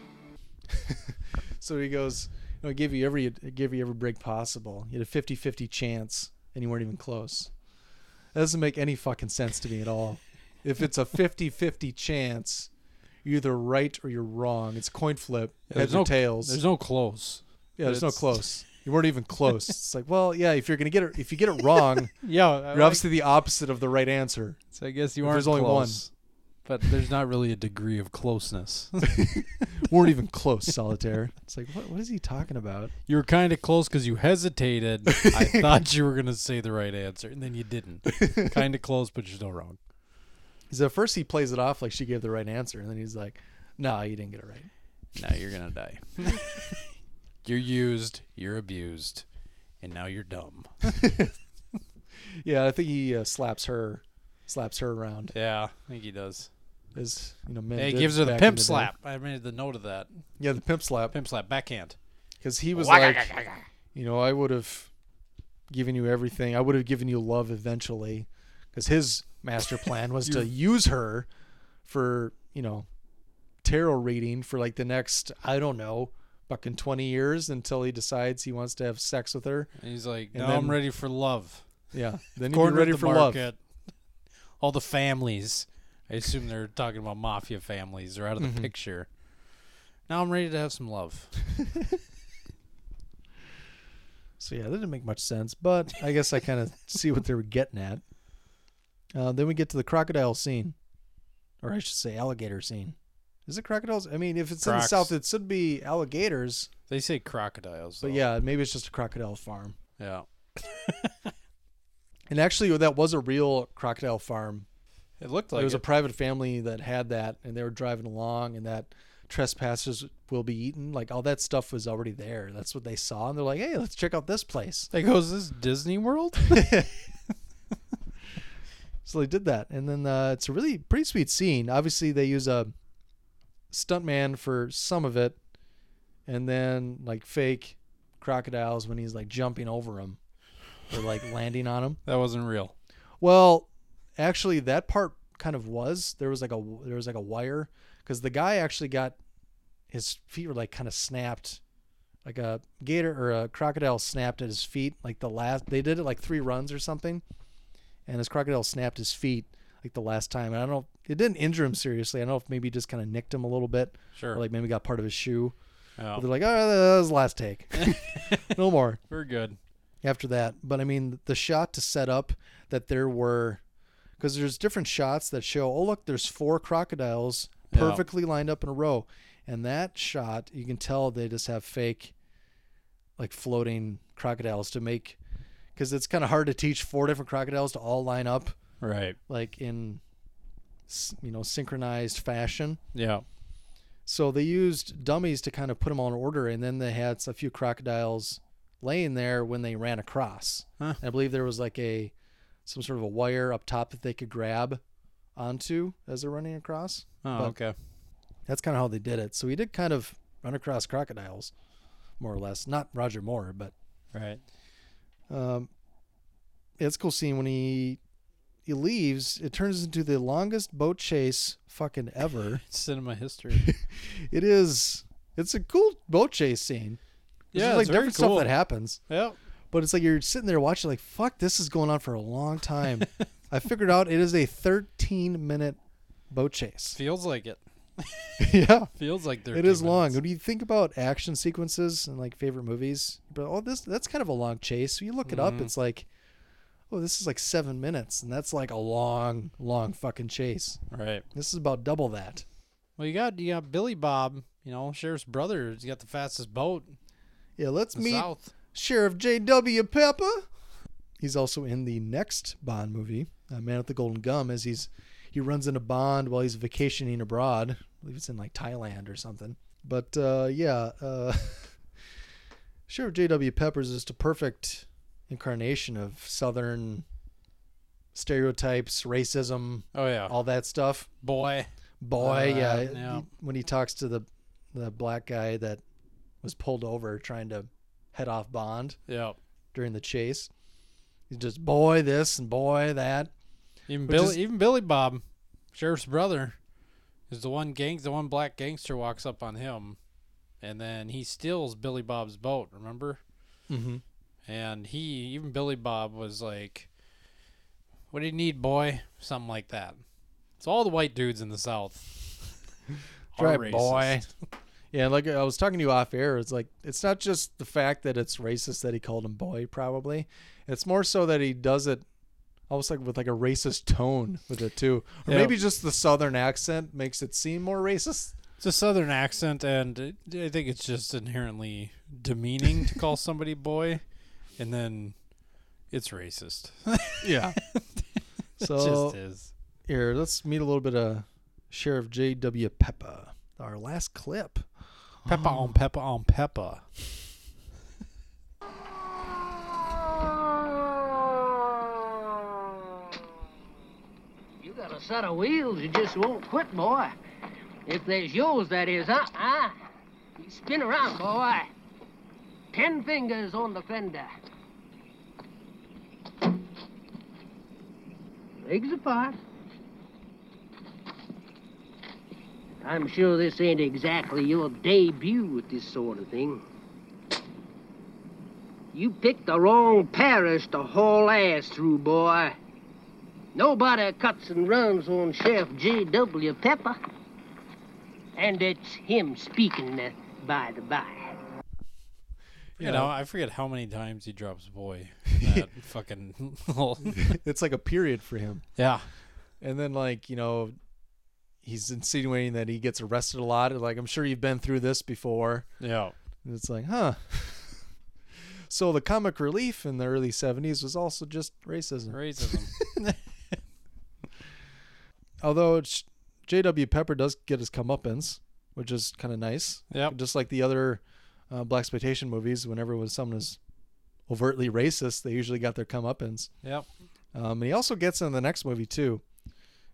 So he goes, you know, I gave you every I gave you every break possible. You had a 50-50 chance and you weren't even close. That doesn't make any fucking sense to me at all. If it's a 50-50 chance, you're either right or you're wrong. It's coin flip, Yeah, heads there's or no- tails. There's no close. Yeah, there's no close. You weren't even close. It's like, well, yeah, if you're gonna get it, if you get it wrong, Yeah, you're like- obviously the opposite of the right answer. So I guess you aren't there's only close. But there's not really a degree of closeness. weren't even close, solitaire. It's like, what, what is he talking about? you were kind of close because you hesitated. I thought you were gonna say the right answer, and then you didn't. kind of close, but you're still wrong. At first he plays it off like she gave the right answer, and then he's like, no, you didn't get it right. Now you're gonna die. you're used. You're abused, and now you're dumb. Yeah, I think he uh, slaps her, slaps her around. Yeah, I think he does. As you know, men Hey, he gives her the pimp day. slap. I made the note of that. Yeah, the pimp slap. Pimp slap, backhand. Because he was like, you know, I would have given you everything. I would have given you love eventually. Because his master plan was to use her for, you know, tarot reading for like the next, I don't know, fucking 20 years until he decides he wants to have sex with her. And he's like, And "Now I'm ready for love." Yeah. Then he'd ready the for love. market. All the families. I assume they're talking about mafia families. They're out of the Mhm. picture. Now I'm ready to have some love. So yeah, that didn't make much sense, but I guess I kind of see what they were getting at. Uh, then we get to the crocodile scene, or I should say alligator scene. Is it crocodiles? I mean, if it's in the south, it should be alligators. They say crocodiles. But yeah, maybe it's just a crocodile farm. yeah. And actually, that was a real crocodile farm. It looked like There was it. a private family that had that, and they were driving along, and that trespassers will be eaten. Like all that stuff was already there. That's what they saw, and they're like, "Hey, let's check out this place." They goes this Disney World. So they did that, and then uh, it's a really pretty sweet scene. Obviously, they use a stuntman for some of it, and then like fake crocodiles when he's like jumping over them or like landing on them. that wasn't real. Well, actually, that part kind of was. There was like a there was like a wire because the guy actually got his feet were like kind of snapped, like a gator or a crocodile snapped at his feet. Like the last they did it like three runs or something, and his crocodile snapped his feet like the last time. And I don't know, it didn't injure him seriously. I don't know if maybe just kind of nicked him a little bit, Sure. or like maybe got part of his shoe. Oh. They're like, oh, that was the last take, no more We're good. after that. But I mean, the shot to set up that there were, because there's different shots that show, oh look, there's four crocodiles Yeah. perfectly lined up in a row, and that shot you can tell they just have fake, like floating crocodiles to make, because it's kind of hard to teach four different crocodiles to all line up Right. like in, you know, synchronized fashion. Yeah. So they used dummies to kind of put them all in order, and then they had a few crocodiles laying there when they ran across. Huh. I believe there was like a some sort of a wire up top that they could grab onto as they're running across. Oh, But okay. That's kind of how they did it. So he did kind of run across crocodiles, more or less. Not Roger Moore, but Right. um, it's a cool scene when he he leaves. It turns into the longest boat chase fucking ever. Cinema history. it is. It's a cool boat chase scene. There's Yeah, like different stuff cool. that happens. Yep. But it's like you're sitting there watching, like, fuck, this is going on for a long time. I figured out it is a 13 minute boat chase. Feels like it. yeah, Feels like they're it is long. When you think about action sequences and like favorite movies, but oh, this that's kind of a long chase. So you look it up, Mhm. it's like, oh, this is like seven minutes, and that's like a long, long fucking chase. Right. This is about double that. Well, you got you got Billy Bob, you know, sheriff's brother. He's got the fastest boat. Yeah, let's meet South. Sheriff J.W. Pepper. He's also in the next Bond movie, uh, Man with the Golden Gun, as he's he runs into Bond while he's vacationing abroad. I believe it's in like Thailand or something. But uh, yeah, uh, Sheriff J.W. Peppers is just a perfect incarnation of Southern stereotypes, racism, Oh yeah. all that stuff. Boy. Boy, Uh, yeah, yeah. he- when he talks to the the black guy that was pulled over trying to head off Bond Yeah. during the chase. He's just boy this and boy that. Even Which Billy, is- even Billy Bob, sheriff's brother, is the one gang, the one black gangster walks up on him, and then he steals Billy Bob's boat. Remember? Mm-hmm. And he, even Billy Bob, was like, "What do you need, boy?" Something like that. So all the white dudes in the South. Right, boy. Yeah, like I was talking to you off air, it's like it's not just the fact that it's racist that he called him boy, probably. It's more so that he does it almost like with like a racist tone with it too. Or Yeah. maybe just the southern accent makes it seem more racist. It's a southern accent, and I think it's just inherently demeaning to call somebody boy, and then it's racist. Yeah. it So just is. here, let's meet a little bit of Sheriff J.W. Pepper, our last clip. Pepper um. on pepper on pepper. You got a set of wheels you just won't quit, boy. If there's yours, that is, huh? Huh? You spin around, boy. Ten fingers on the fender. Legs apart. I'm sure this ain't exactly your debut with this sort of thing. You picked the wrong parish to haul ass through, boy. Nobody cuts and runs on Sheriff J.W. Pepper. And it's him speaking, uh, by the by. You Yeah. know, I forget how many times he drops boy. That fucking. it's like a period for him. yeah. And then like, you know, he's insinuating that he gets arrested a lot. Like, I'm sure you've been through this before. Yeah. And it's like, huh. so the comic relief in the early 70s was also just racism. Racism. Although J.W. Pepper does get his comeuppance, which is kind of nice. Yeah. Just like the other uh, blaxploitation movies, whenever when someone is overtly racist, they usually got their comeuppance. Yep. Um, and he also gets in the next movie too,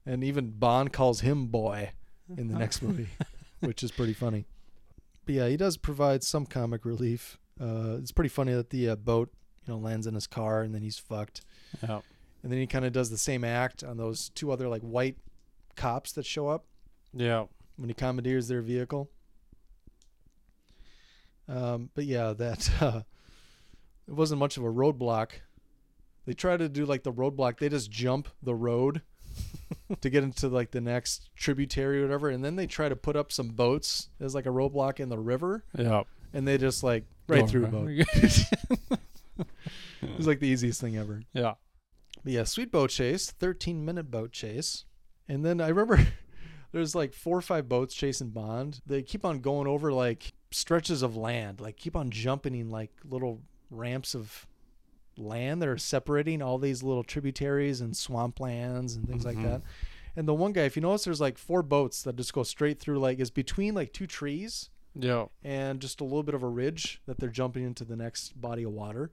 and even Bond calls him boy in the next movie, which is pretty funny. But yeah, he does provide some comic relief. Uh, it's pretty funny that the uh, boat, you know, lands in his car and then he's fucked. Yep. And then he kind of does the same act on those two other like white cops that show up Yeah. when he commandeers their vehicle. Um, but yeah, that uh, it wasn't much of a roadblock they try to do like the roadblock. They just jump the road to get into like the next tributary or whatever, and then they try to put up some boats as like a roadblock in the river. Yeah. And they just like right Go through a boat. it was like the easiest thing ever. Yeah. But yeah, sweet boat chase, 13 minute boat chase. And then I remember there's like four or five boats chasing Bond. They keep on going over like stretches of land, like keep on jumping in like little ramps of land that are separating all these little tributaries and swamplands and things Mhm. like that. And the one guy, if you notice, there's like four boats that just go straight through, like, is between like two trees Yeah. and just a little bit of a ridge that they're jumping into the next body of water.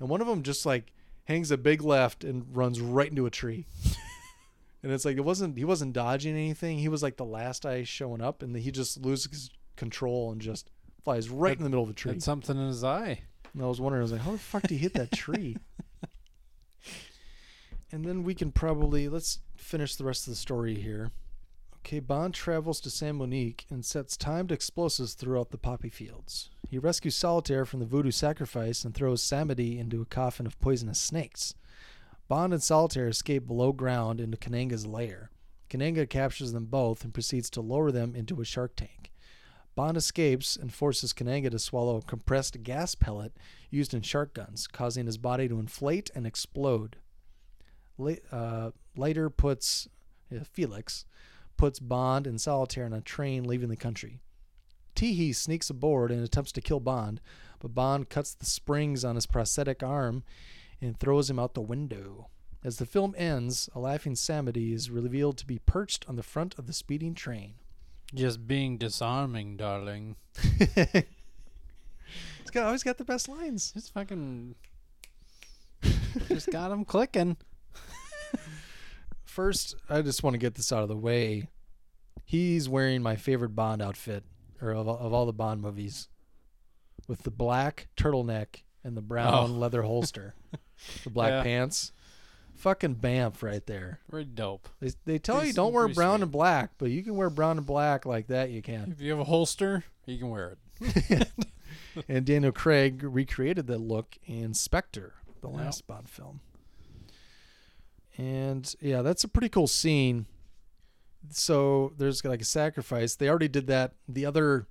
And one of them just like hangs a big left and runs right into a tree. and it's like it wasn't he wasn't dodging anything. He was like the last eye showing up and he just loses control and just flies right in the middle of the tree. Had something in his eye. And I was wondering, I was like, how the fuck did he hit that tree? and then we can probably let's finish the rest of the story here. Okay, Bond travels to San Monique and sets timed explosives throughout the poppy fields. He rescues Solitaire from the voodoo sacrifice and throws Samedi into a coffin of poisonous snakes. Bond and Solitaire escape below ground into Kananga's lair. Kananga captures them both and proceeds to lower them into a shark tank. Bond escapes and forces Kananga to swallow a compressed gas pellet used in shark guns, causing his body to inflate and explode. Uh, later puts uh, Felix puts Bond and Solitaire on a train leaving the country. Teehee sneaks aboard and attempts to kill Bond, but Bond cuts the springs on his prosthetic arm and throws him out the window. As the film ends, a laughing Samedi is revealed to be perched on the front of the speeding train. Just being disarming, darling. He's got always got the best lines. Just fucking. just got him clicking. First, I just want to get this out of the way. He's wearing my favorite Bond outfit, or of, of all the Bond movies, with the black turtleneck and the brown Oh. leather holster, the black Yeah. pants. Fucking Bamf right there. Very dope. They, they tell Pretty you don't wear brown sweet. and black, but you can wear brown and black like that. You can. If you have a holster, you can wear it. and Daniel Craig recreated that look in Spectre, the Yep. last Bond film. And yeah, that's a pretty cool scene. So there's like a sacrifice. They already did that. The other,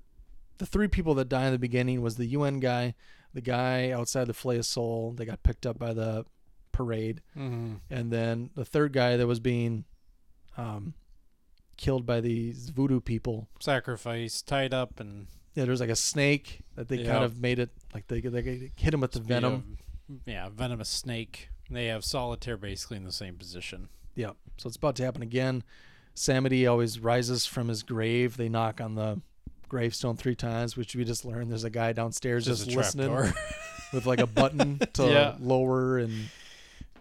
the three people that die in the beginning was the UN guy, the guy outside the Filet of Soul. They got picked up by the parade, Mhm. and then the third guy that was being um, killed by these voodoo people. Sacrifice, tied up, and Yeah, there's like a snake that they kind of made it like they they hit him with the venom. Yeah, venomous snake. They have solitaire basically in the same position. Yeah, So it's about to happen again. Samedi always rises from his grave. They knock on the gravestone three times, which we just learned there's a guy downstairs Just just, listening with like a button to Yeah. lower and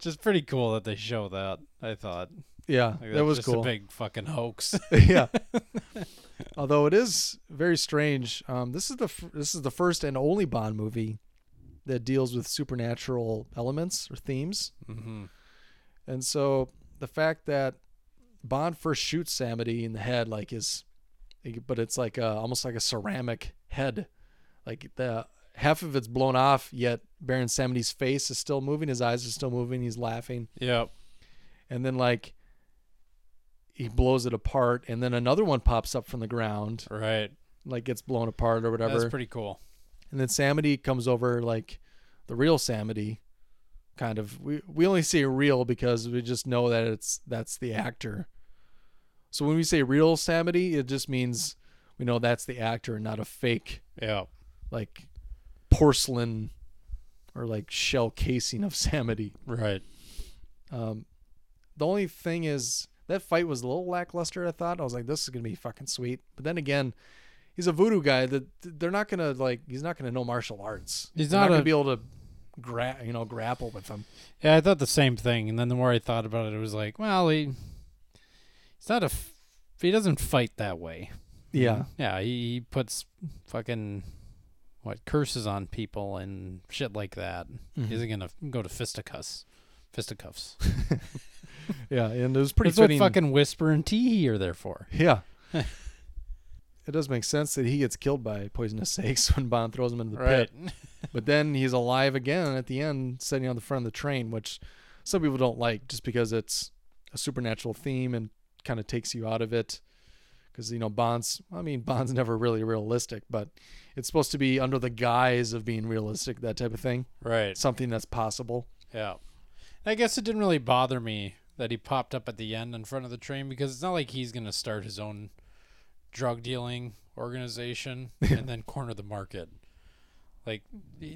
Just pretty cool that they show that. I thought. Yeah, Like, that was just cool. A big fucking hoax. yeah. Although it is very strange. Um, this is the f- this is the first and only Bond movie that deals with supernatural elements or themes. Mhm. And so the fact that Bond first shoots Samedi in the head, like is, but it's like a, almost like a ceramic head, like the half of it's blown off, yet Baron Samedi's face is still moving, his eyes are still moving, he's laughing. Yep. And then like he blows it apart, and then another one pops up from the ground, right? Like gets blown apart or whatever. That's pretty cool. And then Samedi comes over like the real Samedi, kind of. We we only say real because we just know that it's that's the actor. So when we say real Samedi, it just means we know that's the actor, and not a fake. Yeah. Like porcelain or like shell casing of Samedi. Right. Um, the only thing is that fight was a little lackluster. I thought I was like, this is gonna be fucking sweet. But then again, he's a voodoo guy. That they're not gonna like. He's not gonna know martial arts. He's They're not gonna a- be able to gra- you know grapple with him. Yeah, I thought the same thing, and then the more I thought about it, it was like, well, he he's not a f- he doesn't fight that way. Yeah. yeah, he, he puts fucking what curses on people and shit like that. Mhm. Isn't gonna go to fisticuffs, fisticuffs. Yeah, and it was pretty That's what fucking Whisper and Teehee are there for. Yeah. it does make sense that he gets killed by poisonous snakes when Bond throws him into the Right. pit. but then he's alive again at the end, sitting on the front of the train, which some people don't like just because it's a supernatural theme and kind of takes you out of it. Because you know Bond's, I mean Bond's never really realistic, but it's supposed to be under the guise of being realistic, that type of thing. Right. Something that's possible. Yeah. I guess it didn't really bother me that he popped up at the end in front of the train because it's not like he's going to start his own drug dealing organization and then corner the market. Like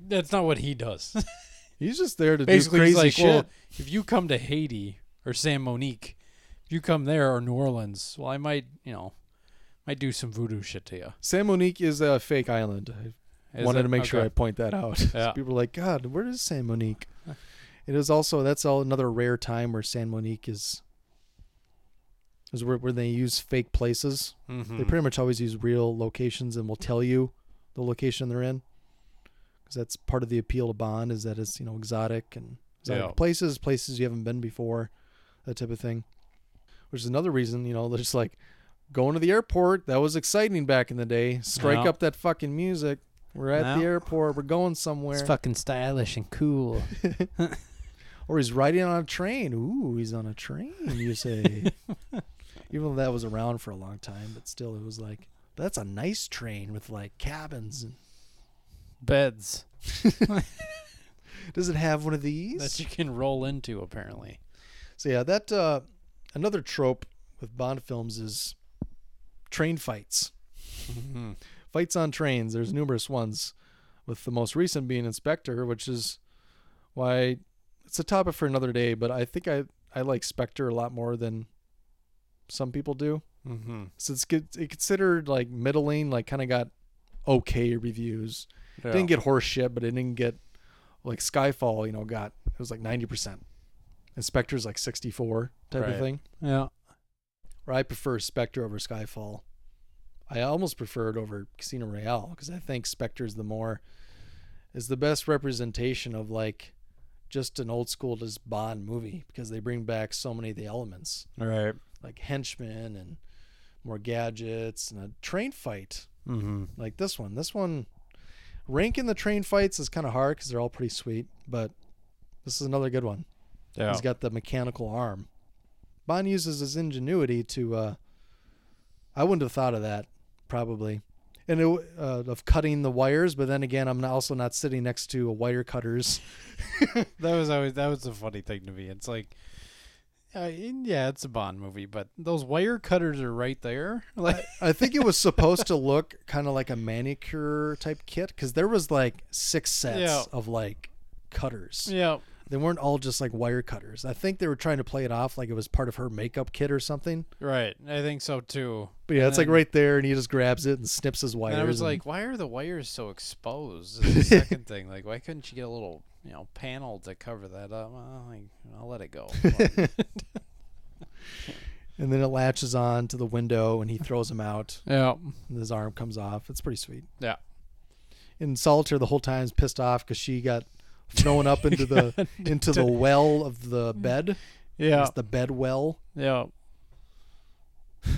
that's not what he does. He's just there to Basically, do crazy like, shit. well, if you come to Haiti or San Monique, if you come there or New Orleans, well, I might, you know, might do some voodoo shit to you. San Monique is a fake island. I Is wanted it? to make sure Okay. I point that out. Yeah. People are like, God, where is San Monique? It is also that's all another rare time where San Monique is is where, where they use fake places. They Mhm. pretty much always use real locations and will tell you the location they're in. Because that's part of the appeal to Bond is that it's you know exotic and exotic Yeah. places, places you haven't been before, that type of thing. Which is another reason you know they're just like going to the airport. That was exciting back in the day. Strike Yeah. up that fucking music. We're at the airport. We're going somewhere. It's fucking stylish and cool. Or he's riding on a train. Ooh, he's on a train, you say. Even though that was around for a long time, but still, it was like, that's a nice train with like cabins. And Beds does it have one of these? that you can roll into, apparently. So yeah, that uh, another trope with Bond films is train fights. Fights on trains. There's numerous ones, with the most recent being in Spectre, which is why it's a topic for another day. But I think I I like Spectre a lot more than some people do. Mm-hmm. So it's good. It considered like middling, like kind of got okay reviews. Yeah. Didn't get horse shit, but it didn't get like Skyfall. You know, got it was like ninety percent. Spectre's like sixty four type Right. of thing. Yeah. I prefer Spectre over Skyfall. I almost prefer it over Casino Royale because I think Spectre's the more is the best representation of like just an old school just Bond movie because they bring back so many of the elements Right. like henchmen and more gadgets and a train fight Mm-hmm. like this one. This one, ranking the train fights is kind of hard because they're all pretty sweet, but this is another good one. Yeah. He's got the mechanical arm. Bond uses his ingenuity to. Uh, I wouldn't have thought of that, probably, and it, uh, of cutting the wires. But then again, I'm also not sitting next to a wire cutters. that was always that was a funny thing to me. It's like, uh, yeah, it's a Bond movie, but those wire cutters are right there. Like, I think it was supposed to look kind of like a manicure type kit because there was like six sets Yeah. of like cutters. yeah, They weren't all just like wire cutters. I think they were trying to play it off like it was part of her makeup kit or something. right. I think so too. But yeah, And it's like right there, and he just grabs it and snips his wires. And I was and- like, why are the wires so exposed? Is the second thing. Like, why couldn't you get a little, you know, panel to cover that up? Well, like, I'll let it go. and then it latches on to the window, and he throws him out. yeah. And his arm comes off. It's pretty sweet. Yeah. And Solitaire the whole time's pissed off because she got thrown up into the into the well of the bed. Yeah. It's the bed well. Yeah.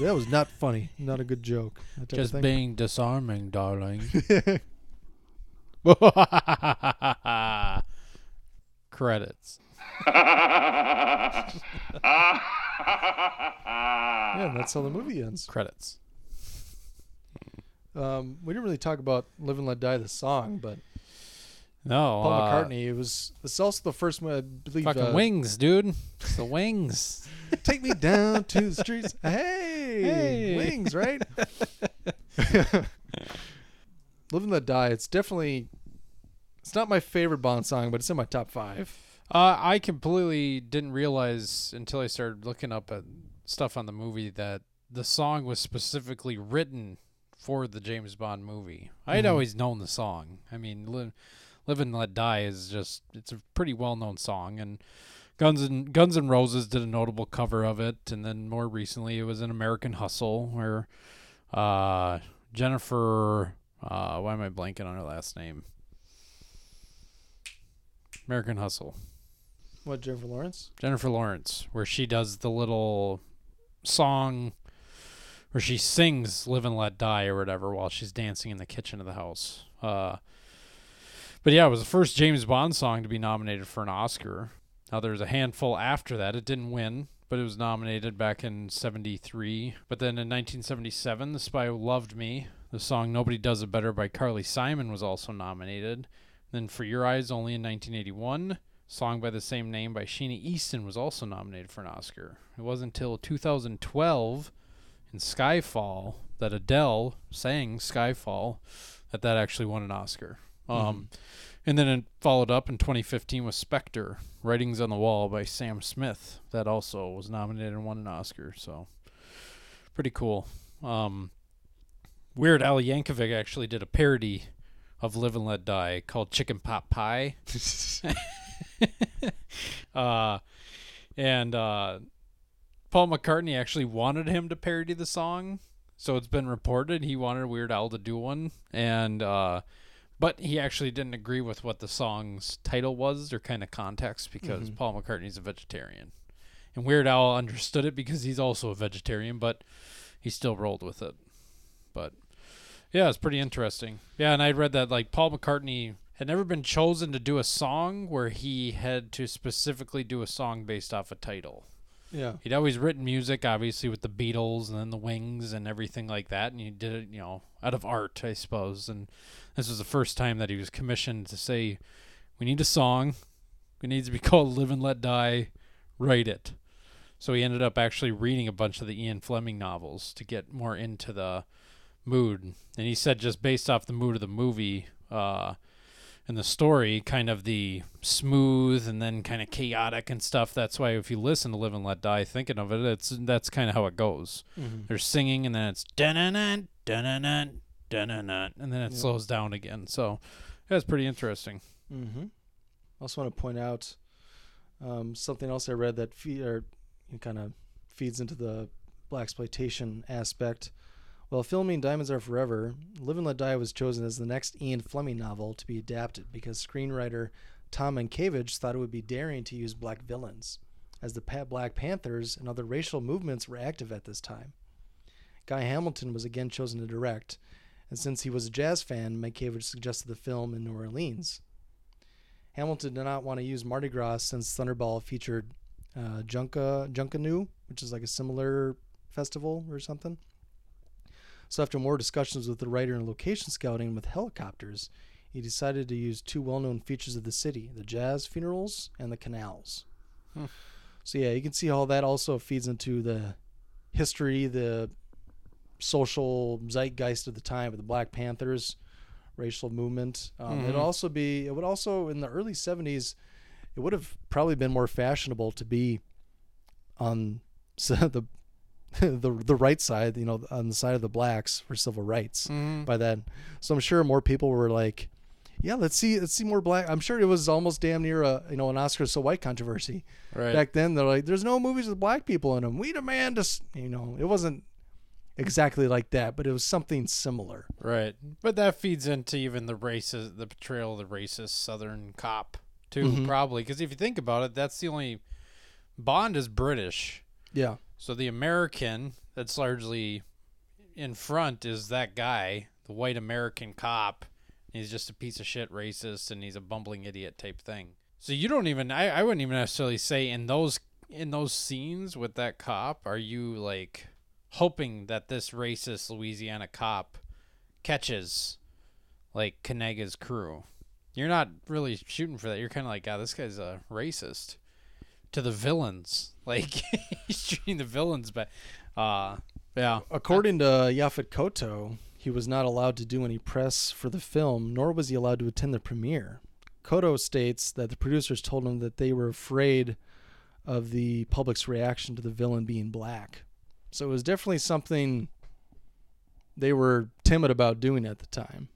That was not funny. Not a good joke. That type of Just being disarming, darling. Credits. Yeah, that's how the movie ends. Credits. Um, we didn't really talk about "Live and Let Die" the song, but No. Paul uh, McCartney. It was. It's also the first one I believe. Fucking uh, Wings, dude. It's the Wings. Take me down to the streets. Hey, Hey. Wings, right? Live and Let Die. It's definitely. It's not my favorite Bond song, but it's in my top five. Uh, I completely didn't realize until I started looking up at stuff on the movie that the song was specifically written for the James Bond movie. I had Mhm. always known the song. I mean, Live, Live and Let Die is just it's a pretty well known song, and Guns and Guns and Roses did a notable cover of it, and then more recently it was in American Hustle where uh, Jennifer uh, why am I blanking on her last name? American Hustle. What Jennifer Lawrence? Jennifer Lawrence, where she does the little song where she sings "Live and Let Die" or whatever while she's dancing in the kitchen of the house. Uh, but yeah, it was the first James Bond song to be nominated for an Oscar. Now there's a handful after that. It didn't win, but it was nominated back in 73. But then in 1977, The Spy Who Loved Me, the song Nobody Does It Better by Carly Simon was also nominated. Then For Your Eyes Only in 1981, song by the same name by Sheena Easton was also nominated for an Oscar. It wasn't until 2012 in Skyfall that Adele sang Skyfall that that actually won an Oscar. Um, and then it followed up in 2015 with Spectre, Writings on the Wall by Sam Smith. That also was nominated and won an Oscar. So pretty cool. Um, Weird Al Yankovic actually did a parody of Live and Let Die called Chicken Pot Pie. uh, and uh, Paul McCartney actually wanted him to parody the song. So it's been reported he wanted Weird Al to do one. And uh, but he actually didn't agree with what the song's title was or kind of context because Mhm. Paul McCartney's a vegetarian. And Weird Al understood it because he's also a vegetarian, but he still rolled with it. But yeah, it's pretty interesting. Yeah, and I read that like Paul McCartney had never been chosen to do a song where he had to specifically do a song based off a title. Yeah. He'd always written music, obviously, with the Beatles and then the Wings and everything like that, and he did it, you know, out of art, I suppose. And this was the first time that he was commissioned to say, "We need a song. It needs to be called Live and Let Die. Write it." So he ended up actually reading a bunch of the Ian Fleming novels to get more into the mood. And he said, just based off the mood of the movie, uh, and the story, kind of the smooth and then kind of chaotic and stuff. That's why if you listen to Live and Let Die, thinking of it, it's that's kind of how it goes. Mhm. There's singing and then it's dun dun dun dun and then it Yeah. slows down again. So that's pretty interesting. Mm-hmm. I also want to point out um, something else I read that fe- or kind of feeds into the blaxploitation aspect. While filming Diamonds Are Forever, Live and Let Die was chosen as the next Ian Fleming novel to be adapted because screenwriter Tom Mankiewicz thought it would be daring to use black villains, as the Black Panthers and other racial movements were active at this time. Guy Hamilton was again chosen to direct, and since he was a jazz fan, Mankiewicz suggested the film in New Orleans. Hamilton did not want to use Mardi Gras since Thunderball featured uh, Junka Junkanoo, which is like a similar festival or something. So after more discussions with the writer and location scouting with helicopters, he decided to use two well-known features of the city: the jazz funerals and the canals. Hmm. So yeah, you can see how that also feeds into the history, the social zeitgeist of the time with the Black Panthers, racial movement. Um, It'd Mhm. also be it would also in the early '70s, it would have probably been more fashionable to be on the the the right side, you know, on the side of the blacks for civil rights Mhm. by then. So I'm sure more people were like, "Yeah, let's see, let's see more black." I'm sure it was almost damn near a you know an Oscar so white controversy Right. back then. They're like, "There's no movies with black people in them. We demand us." You know, it wasn't exactly like that, but it was something similar. Right. But that feeds into even the racist, the portrayal of the racist Southern cop too, Mhm. probably. Because if you think about it, that's the only Bond is British. Yeah. So the American that's largely in front is that guy, the white American cop. He's just a piece of shit racist and he's a bumbling idiot type thing. So you don't even I, I wouldn't even necessarily say in those in those scenes with that cop, are you like hoping that this racist Louisiana cop catches like Kananga's crew? You're not really shooting for that. You're kind of like, God, this guy's a racist to the villains. Like he's treating the villains, but uh, yeah. According to Yaphet Kotto, he was not allowed to do any press for the film, nor was he allowed to attend the premiere. Kotto states that the producers told him that they were afraid of the public's reaction to the villain being black. So it was definitely something they were timid about doing at the time.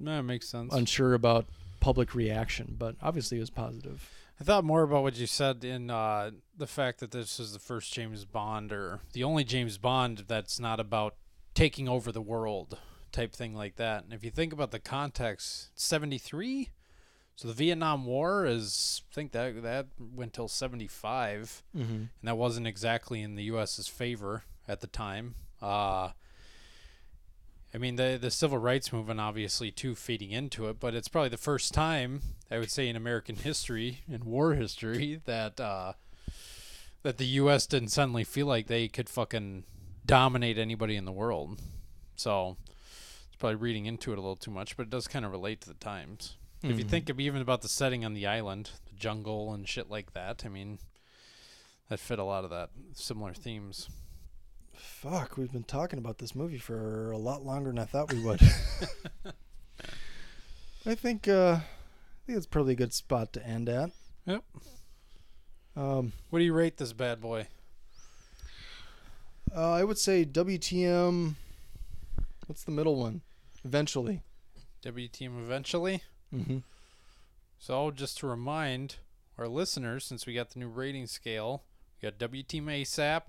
That makes sense. Unsure about public reaction, but obviously it was positive. I thought more about what you said in uh, the fact that this is the first James Bond or the only James Bond that's not about taking over the world type thing like that. And if you think about the context, 73, so the Vietnam War is I think that that went till 75 Mhm. and that wasn't exactly in the US's favor at the time. Uh, I mean, the the civil rights movement obviously too feeding into it, but it's probably the first time I would say in American history, in war history, that uh, that the U.S. didn't suddenly feel like they could fucking dominate anybody in the world. So it's probably reading into it a little too much, but it does kind of relate to the times. If you Mhm. think of even about the setting on the island, the jungle and shit like that, I mean, that fit a lot of that similar themes. Fuck, we've been talking about this movie for a lot longer than I thought we would. I think uh, I think it's probably a good spot to end at. Yep. Um, What do you rate this bad boy? uh, I would say WTM. What's the middle one? Eventually. WTM eventually? Mm-hmm. So just to remind our listeners, since we got the new rating scale, we got WTM ASAP,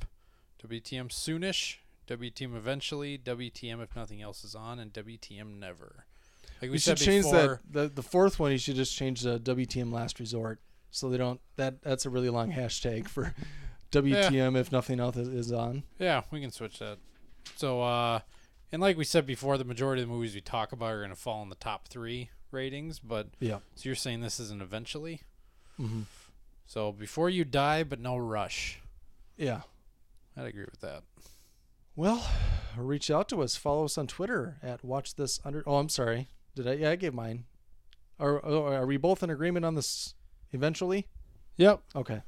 WTM soonish, WTM eventually, WTM if nothing else is on, and WTM never. Like we, We said should change before, that. The the fourth one, you should just change the WTM last resort, so they don't. That that's a really long hashtag for WTM if nothing else is- on. Yeah, we can switch that. So, uh, and like we said before, the majority of the movies we talk about are going to fall in the top three ratings. But Yeah. so you're saying this isn't eventually? Mhm. So before you die, but no rush. Yeah. I'd agree with that. Well, reach out to us. Follow us on Twitter at Watch This Under. Oh, I'm sorry. Did I? Yeah, I gave mine. Are oh, Are we both in agreement on this? Eventually. Yep. Okay.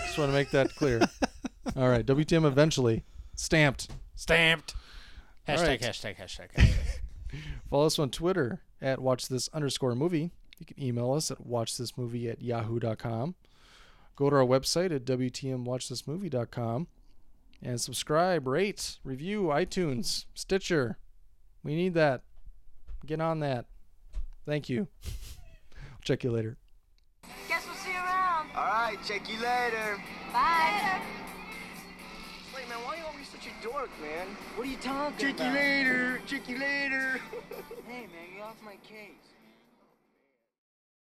Just want to make that clear. All right. WTM eventually stamped. Stamped. Hashtag, right. hashtag, hashtag, hashtag. Follow us on Twitter at Watch This underscore movie. You can email us at watchthismovie at yahoo.com. Go to our website at WTMWatchThisMovie.com and subscribe, rate, review, iTunes, Stitcher. We need that. Get on that. Thank you. Check you later. Guess we'll see you around. All right, check you later. Bye. Wait, man, why are you always such a dork, man? What are you talking Check you about? later. Check you later. Hey, man, get off my case.